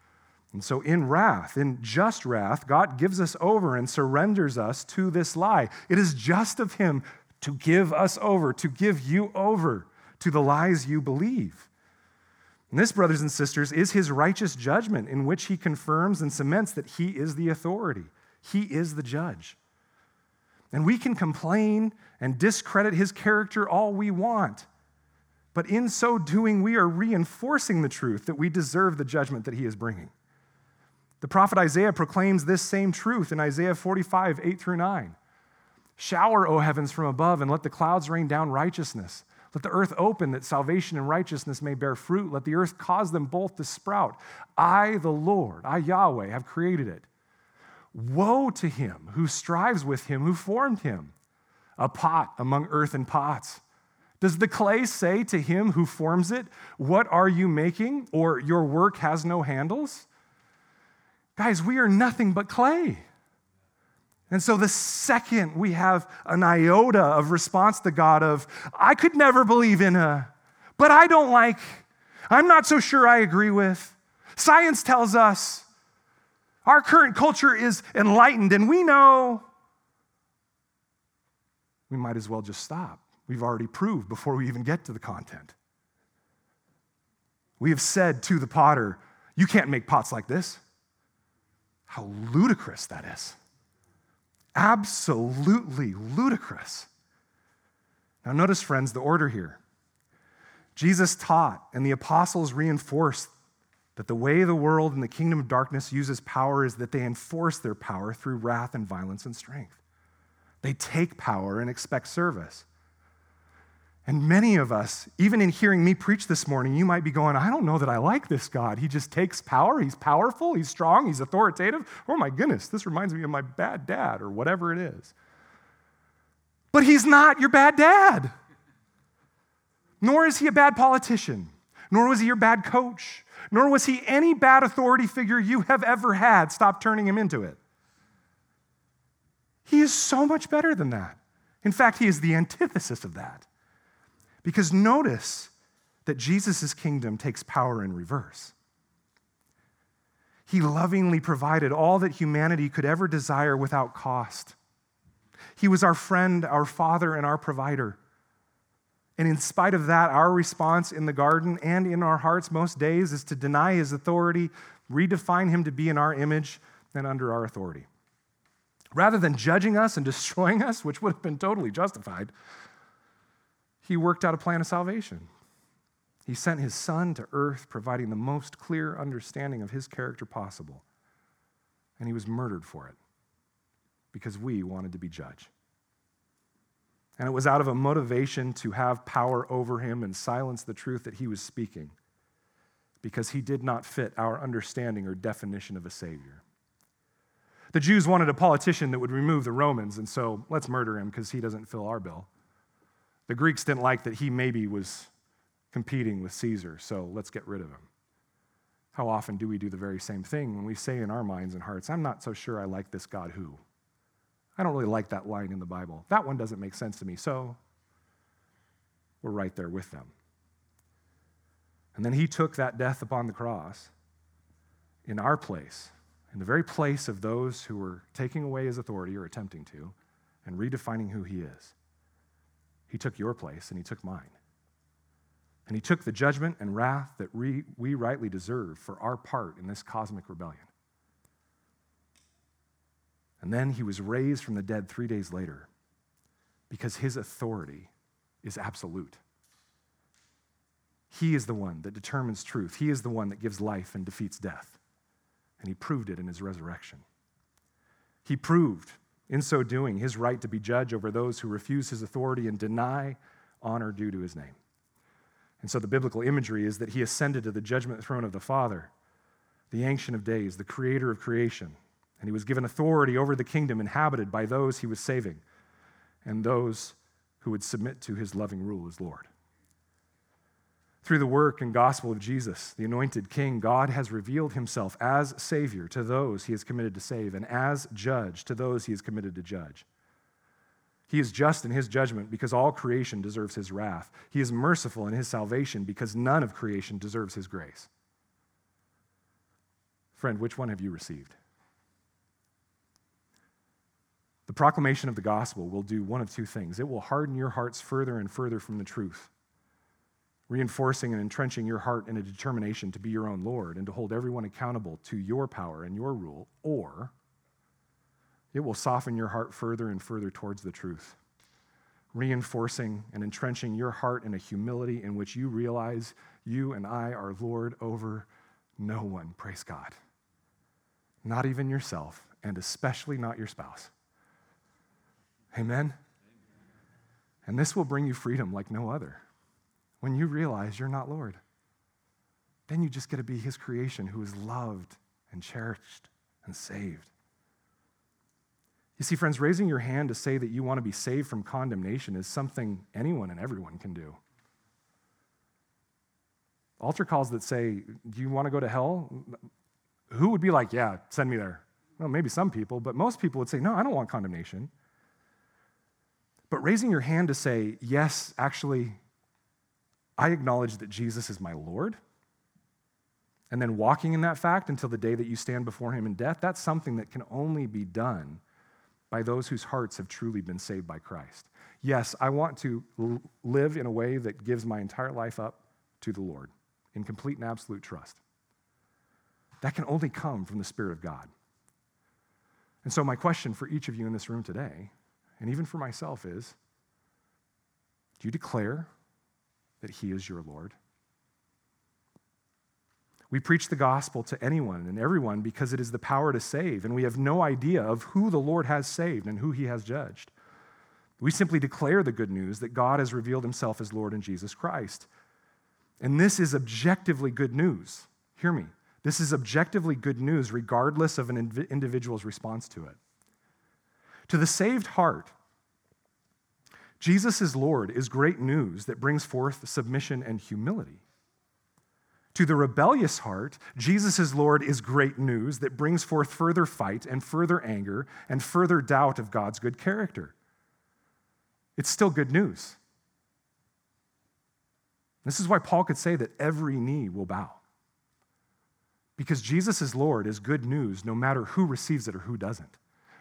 And so, in wrath, in just wrath, God gives us over and surrenders us to this lie. It is just of Him to give us over, to give you over to the lies you believe. And this, brothers and sisters, is His righteous judgment in which He confirms and cements that He is the authority, He is the judge. And we can complain and discredit his character all we want. But in so doing, we are reinforcing the truth that we deserve the judgment that he is bringing. The prophet Isaiah proclaims this same truth in Isaiah 45, 8 through 9. Shower, O heavens, from above, and let the clouds rain down righteousness. Let the earth open that salvation and righteousness may bear fruit. Let the earth cause them both to sprout. I, the Lord, I, Yahweh, have created it. Woe to him who strives with him who formed him, a pot among earthen pots. Does the clay say to him who forms it, What are you making? or Your work has no handles? Guys, we are nothing but clay. And so the second we have an iota of response to God of, I could never believe in a, but I don't like, I'm not so sure I agree with. Science tells us our current culture is enlightened and we know we might as well just stop. We've already proved before we even get to the content. We have said to the potter, You can't make pots like this. How ludicrous that is absolutely ludicrous. Now, notice, friends, the order here. Jesus taught, and the apostles reinforced that the way the world and the kingdom of darkness uses power is that they enforce their power through wrath and violence and strength. They take power and expect service. And many of us, even in hearing me preach this morning, you might be going, I don't know that I like this God. He just takes power. He's powerful. He's strong. He's authoritative. Oh my goodness, this reminds me of my bad dad or whatever it is. But he's not your bad dad. Nor is he a bad politician. Nor was he your bad coach. Nor was he any bad authority figure you have ever had. Stop turning him into it. He is so much better than that. In fact, he is the antithesis of that. Because notice that Jesus' kingdom takes power in reverse. He lovingly provided all that humanity could ever desire without cost. He was our friend, our father, and our provider. And in spite of that, our response in the garden and in our hearts most days is to deny his authority, redefine him to be in our image and under our authority. Rather than judging us and destroying us, which would have been totally justified, he worked out a plan of salvation. He sent his son to earth, providing the most clear understanding of his character possible. And he was murdered for it because we wanted to be judge. And it was out of a motivation to have power over him and silence the truth that he was speaking because he did not fit our understanding or definition of a Savior. The Jews wanted a politician that would remove the Romans, and so let's murder him because he doesn't fill our bill. The Greeks didn't like that he maybe was competing with Caesar, so let's get rid of him. How often do we do the very same thing when we say in our minds and hearts, I'm not so sure I like this God who? I don't really like that line in the Bible. That one doesn't make sense to me, so we're right there with them. And then he took that death upon the cross in our place, in the very place of those who were taking away his authority or attempting to, and redefining who he is. He took your place and he took mine. And he took the judgment and wrath that we, we rightly deserve for our part in this cosmic rebellion. And then he was raised from the dead three days later because his authority is absolute. He is the one that determines truth, he is the one that gives life and defeats death. And he proved it in his resurrection. He proved in so doing, his right to be judge over those who refuse his authority and deny honor due to his name. And so the biblical imagery is that he ascended to the judgment throne of the Father, the Ancient of Days, the creator of creation, and he was given authority over the kingdom inhabited by those he was saving and those who would submit to his loving rule as Lord. Through the work and gospel of Jesus, the anointed king, God has revealed himself as Savior to those he is committed to save and as judge to those he is committed to judge. He is just in his judgment because all creation deserves his wrath. He is merciful in his salvation because none of creation deserves his grace. Friend, which one have you received? The proclamation of the gospel will do one of two things it will harden your hearts further and further from the truth reinforcing and entrenching your heart in a determination to be your own Lord and to hold everyone accountable to your power and your rule, or it will soften your heart further and further towards the truth, reinforcing and entrenching your heart in a humility in which you realize you and I are Lord over no one. Praise God. Not even yourself, and especially not your spouse. Amen? And this will bring you freedom like no other. When you realize you're not Lord, then you just get to be His creation who is loved and cherished and saved. You see, friends, raising your hand to say that you want to be saved from condemnation is something anyone and everyone can do. Altar calls that say, Do you want to go to hell? Who would be like, Yeah, send me there? Well, maybe some people, but most people would say, No, I don't want condemnation. But raising your hand to say, Yes, actually, I acknowledge that Jesus is my Lord, and then walking in that fact until the day that you stand before Him in death, that's something that can only be done by those whose hearts have truly been saved by Christ. Yes, I want to live in a way that gives my entire life up to the Lord in complete and absolute trust. That can only come from the Spirit of God. And so, my question for each of you in this room today, and even for myself, is do you declare that He is your Lord? We preach the gospel to anyone and everyone because it is the power to save, and we have no idea of who the Lord has saved and who he has judged. We simply declare the good news that God has revealed himself as Lord in Jesus Christ. And this is objectively good news. Hear me. This is objectively good news, regardless of an individual's response to it. To the saved heart, Jesus is Lord is great news that brings forth submission and humility. To the rebellious heart, Jesus is Lord is great news that brings forth further fight and further anger and further doubt of God's good character. It's still good news. This is why Paul could say that every knee will bow. Because Jesus is Lord is good news no matter who receives it or who doesn't.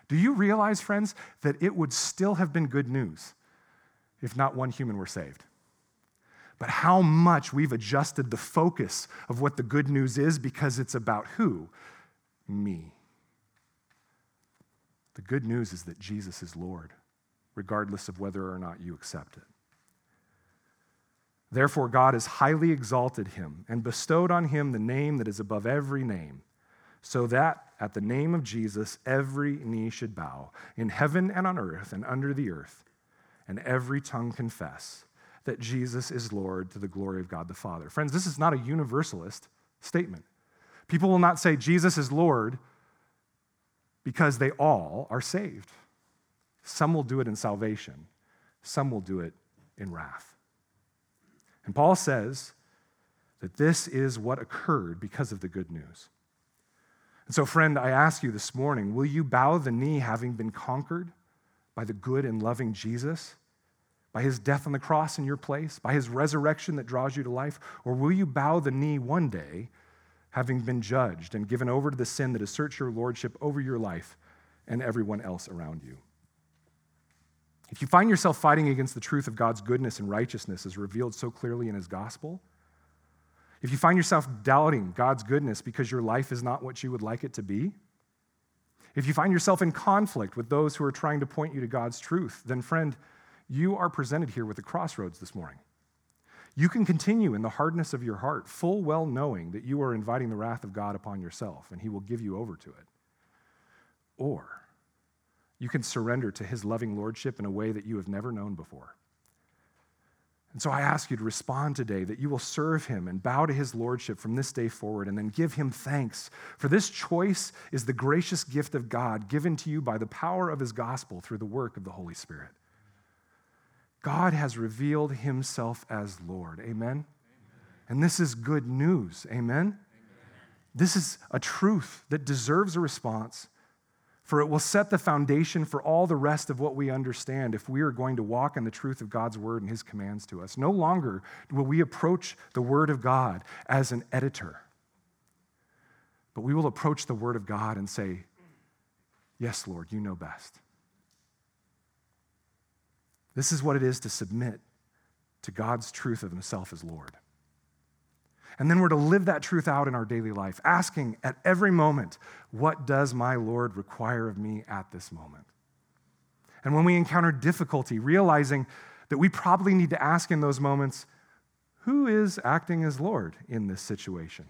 Do you realize, friends, that it would still have been good news if not one human were saved? but how much we've adjusted the focus of what the good news is because it's about who? Me. The good news is that Jesus is Lord, regardless of whether or not you accept it. Therefore, God has highly exalted him and bestowed on him the name that is above every name, so that at the name of Jesus every knee should bow, in heaven and on earth and under the earth, and every tongue confess that Jesus is Lord to the glory of God the Father. Friends, this is not a universalist statement. People will not say Jesus is Lord because they all are saved. Some will do it in salvation, some will do it in wrath. And Paul says that this is what occurred because of the good news. And so, friend, I ask you this morning will you bow the knee having been conquered by the good and loving Jesus? By his death on the cross in your place, by his resurrection that draws you to life? Or will you bow the knee one day, having been judged and given over to the sin that asserts your lordship over your life and everyone else around you? If you find yourself fighting against the truth of God's goodness and righteousness as revealed so clearly in his gospel, if you find yourself doubting God's goodness because your life is not what you would like it to be, if you find yourself in conflict with those who are trying to point you to God's truth, then, friend, you are presented here with a crossroads this morning. You can continue in the hardness of your heart, full well knowing that you are inviting the wrath of God upon yourself and he will give you over to it. Or you can surrender to his loving lordship in a way that you have never known before. And so I ask you to respond today that you will serve him and bow to his lordship from this day forward and then give him thanks. For this choice is the gracious gift of God given to you by the power of his gospel through the work of the Holy Spirit. God has revealed himself as Lord. Amen? Amen. And this is good news. Amen? Amen? This is a truth that deserves a response, for it will set the foundation for all the rest of what we understand if we are going to walk in the truth of God's word and his commands to us. No longer will we approach the word of God as an editor, but we will approach the word of God and say, Yes, Lord, you know best. This is what it is to submit to God's truth of Himself as Lord. And then we're to live that truth out in our daily life, asking at every moment, What does my Lord require of me at this moment? And when we encounter difficulty, realizing that we probably need to ask in those moments, who is acting as Lord in this situation?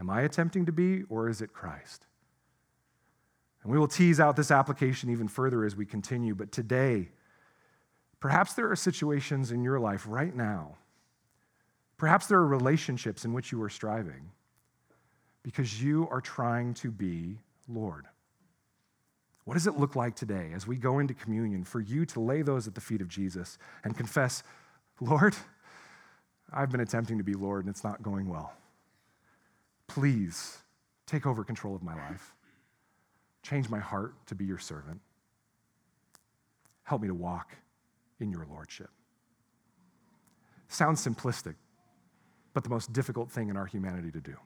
Am I attempting to be, or is it Christ? And we will tease out this application even further as we continue. But today, perhaps there are situations in your life right now, perhaps there are relationships in which you are striving because you are trying to be Lord. What does it look like today as we go into communion for you to lay those at the feet of Jesus and confess, Lord, I've been attempting to be Lord and it's not going well. Please take over control of my life. Change my heart to be your servant. Help me to walk in your lordship. Sounds simplistic, but the most difficult thing in our humanity to do.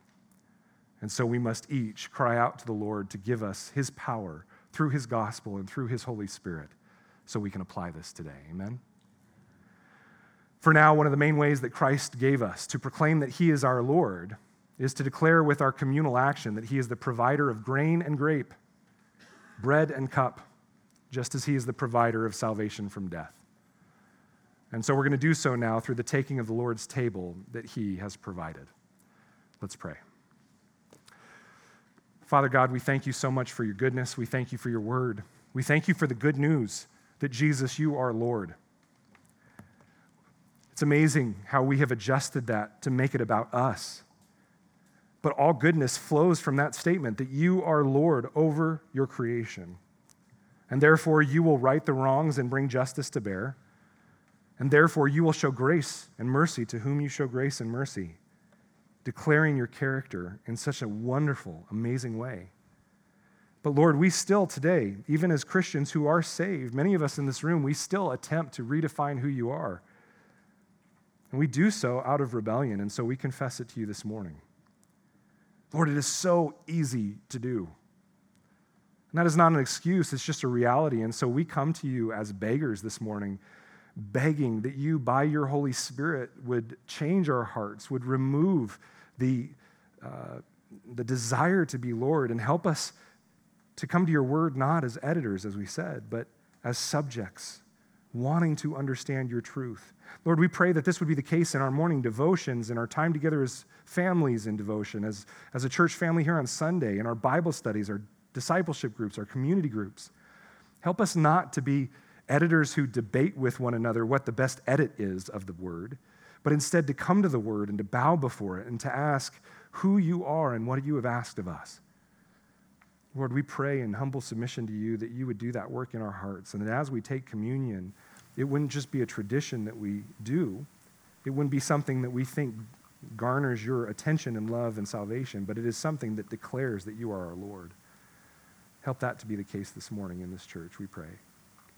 And so we must each cry out to the Lord to give us his power through his gospel and through his Holy Spirit so we can apply this today. Amen? For now, one of the main ways that Christ gave us to proclaim that he is our Lord is to declare with our communal action that he is the provider of grain and grape bread and cup, just as he is the provider of salvation from death. And so we're going to do so now through the taking of the Lord's table that he has provided. Let's pray. Father God, we thank you so much for your goodness. We thank you for your word. We thank you for the good news that Jesus, you are Lord. It's amazing how we have adjusted that to make it about us. But all goodness flows from that statement that you are Lord over your creation. And therefore, you will right the wrongs and bring justice to bear. And therefore, you will show grace and mercy to whom you show grace and mercy, declaring your character in such a wonderful, amazing way. But Lord, we still today, even as Christians who are saved, many of us in this room, we still attempt to redefine who you are. And we do so out of rebellion, and so we confess it to you this morning. Lord, it is so easy to do. And that is not an excuse, it's just a reality. And so we come to you as beggars this morning, begging that you, by your Holy Spirit, would change our hearts, would remove the, uh, the desire to be Lord, and help us to come to your word not as editors, as we said, but as subjects, wanting to understand your truth. Lord, we pray that this would be the case in our morning devotions, in our time together as families in devotion, as, as a church family here on Sunday, in our Bible studies, our discipleship groups, our community groups. Help us not to be editors who debate with one another what the best edit is of the word, but instead to come to the word and to bow before it and to ask who you are and what you have asked of us. Lord, we pray in humble submission to you that you would do that work in our hearts, and that as we take communion, it wouldn't just be a tradition that we do, it wouldn't be something that we think garners your attention and love and salvation, but it is something that declares that you are our Lord. Help that to be the case this morning in this church, we pray.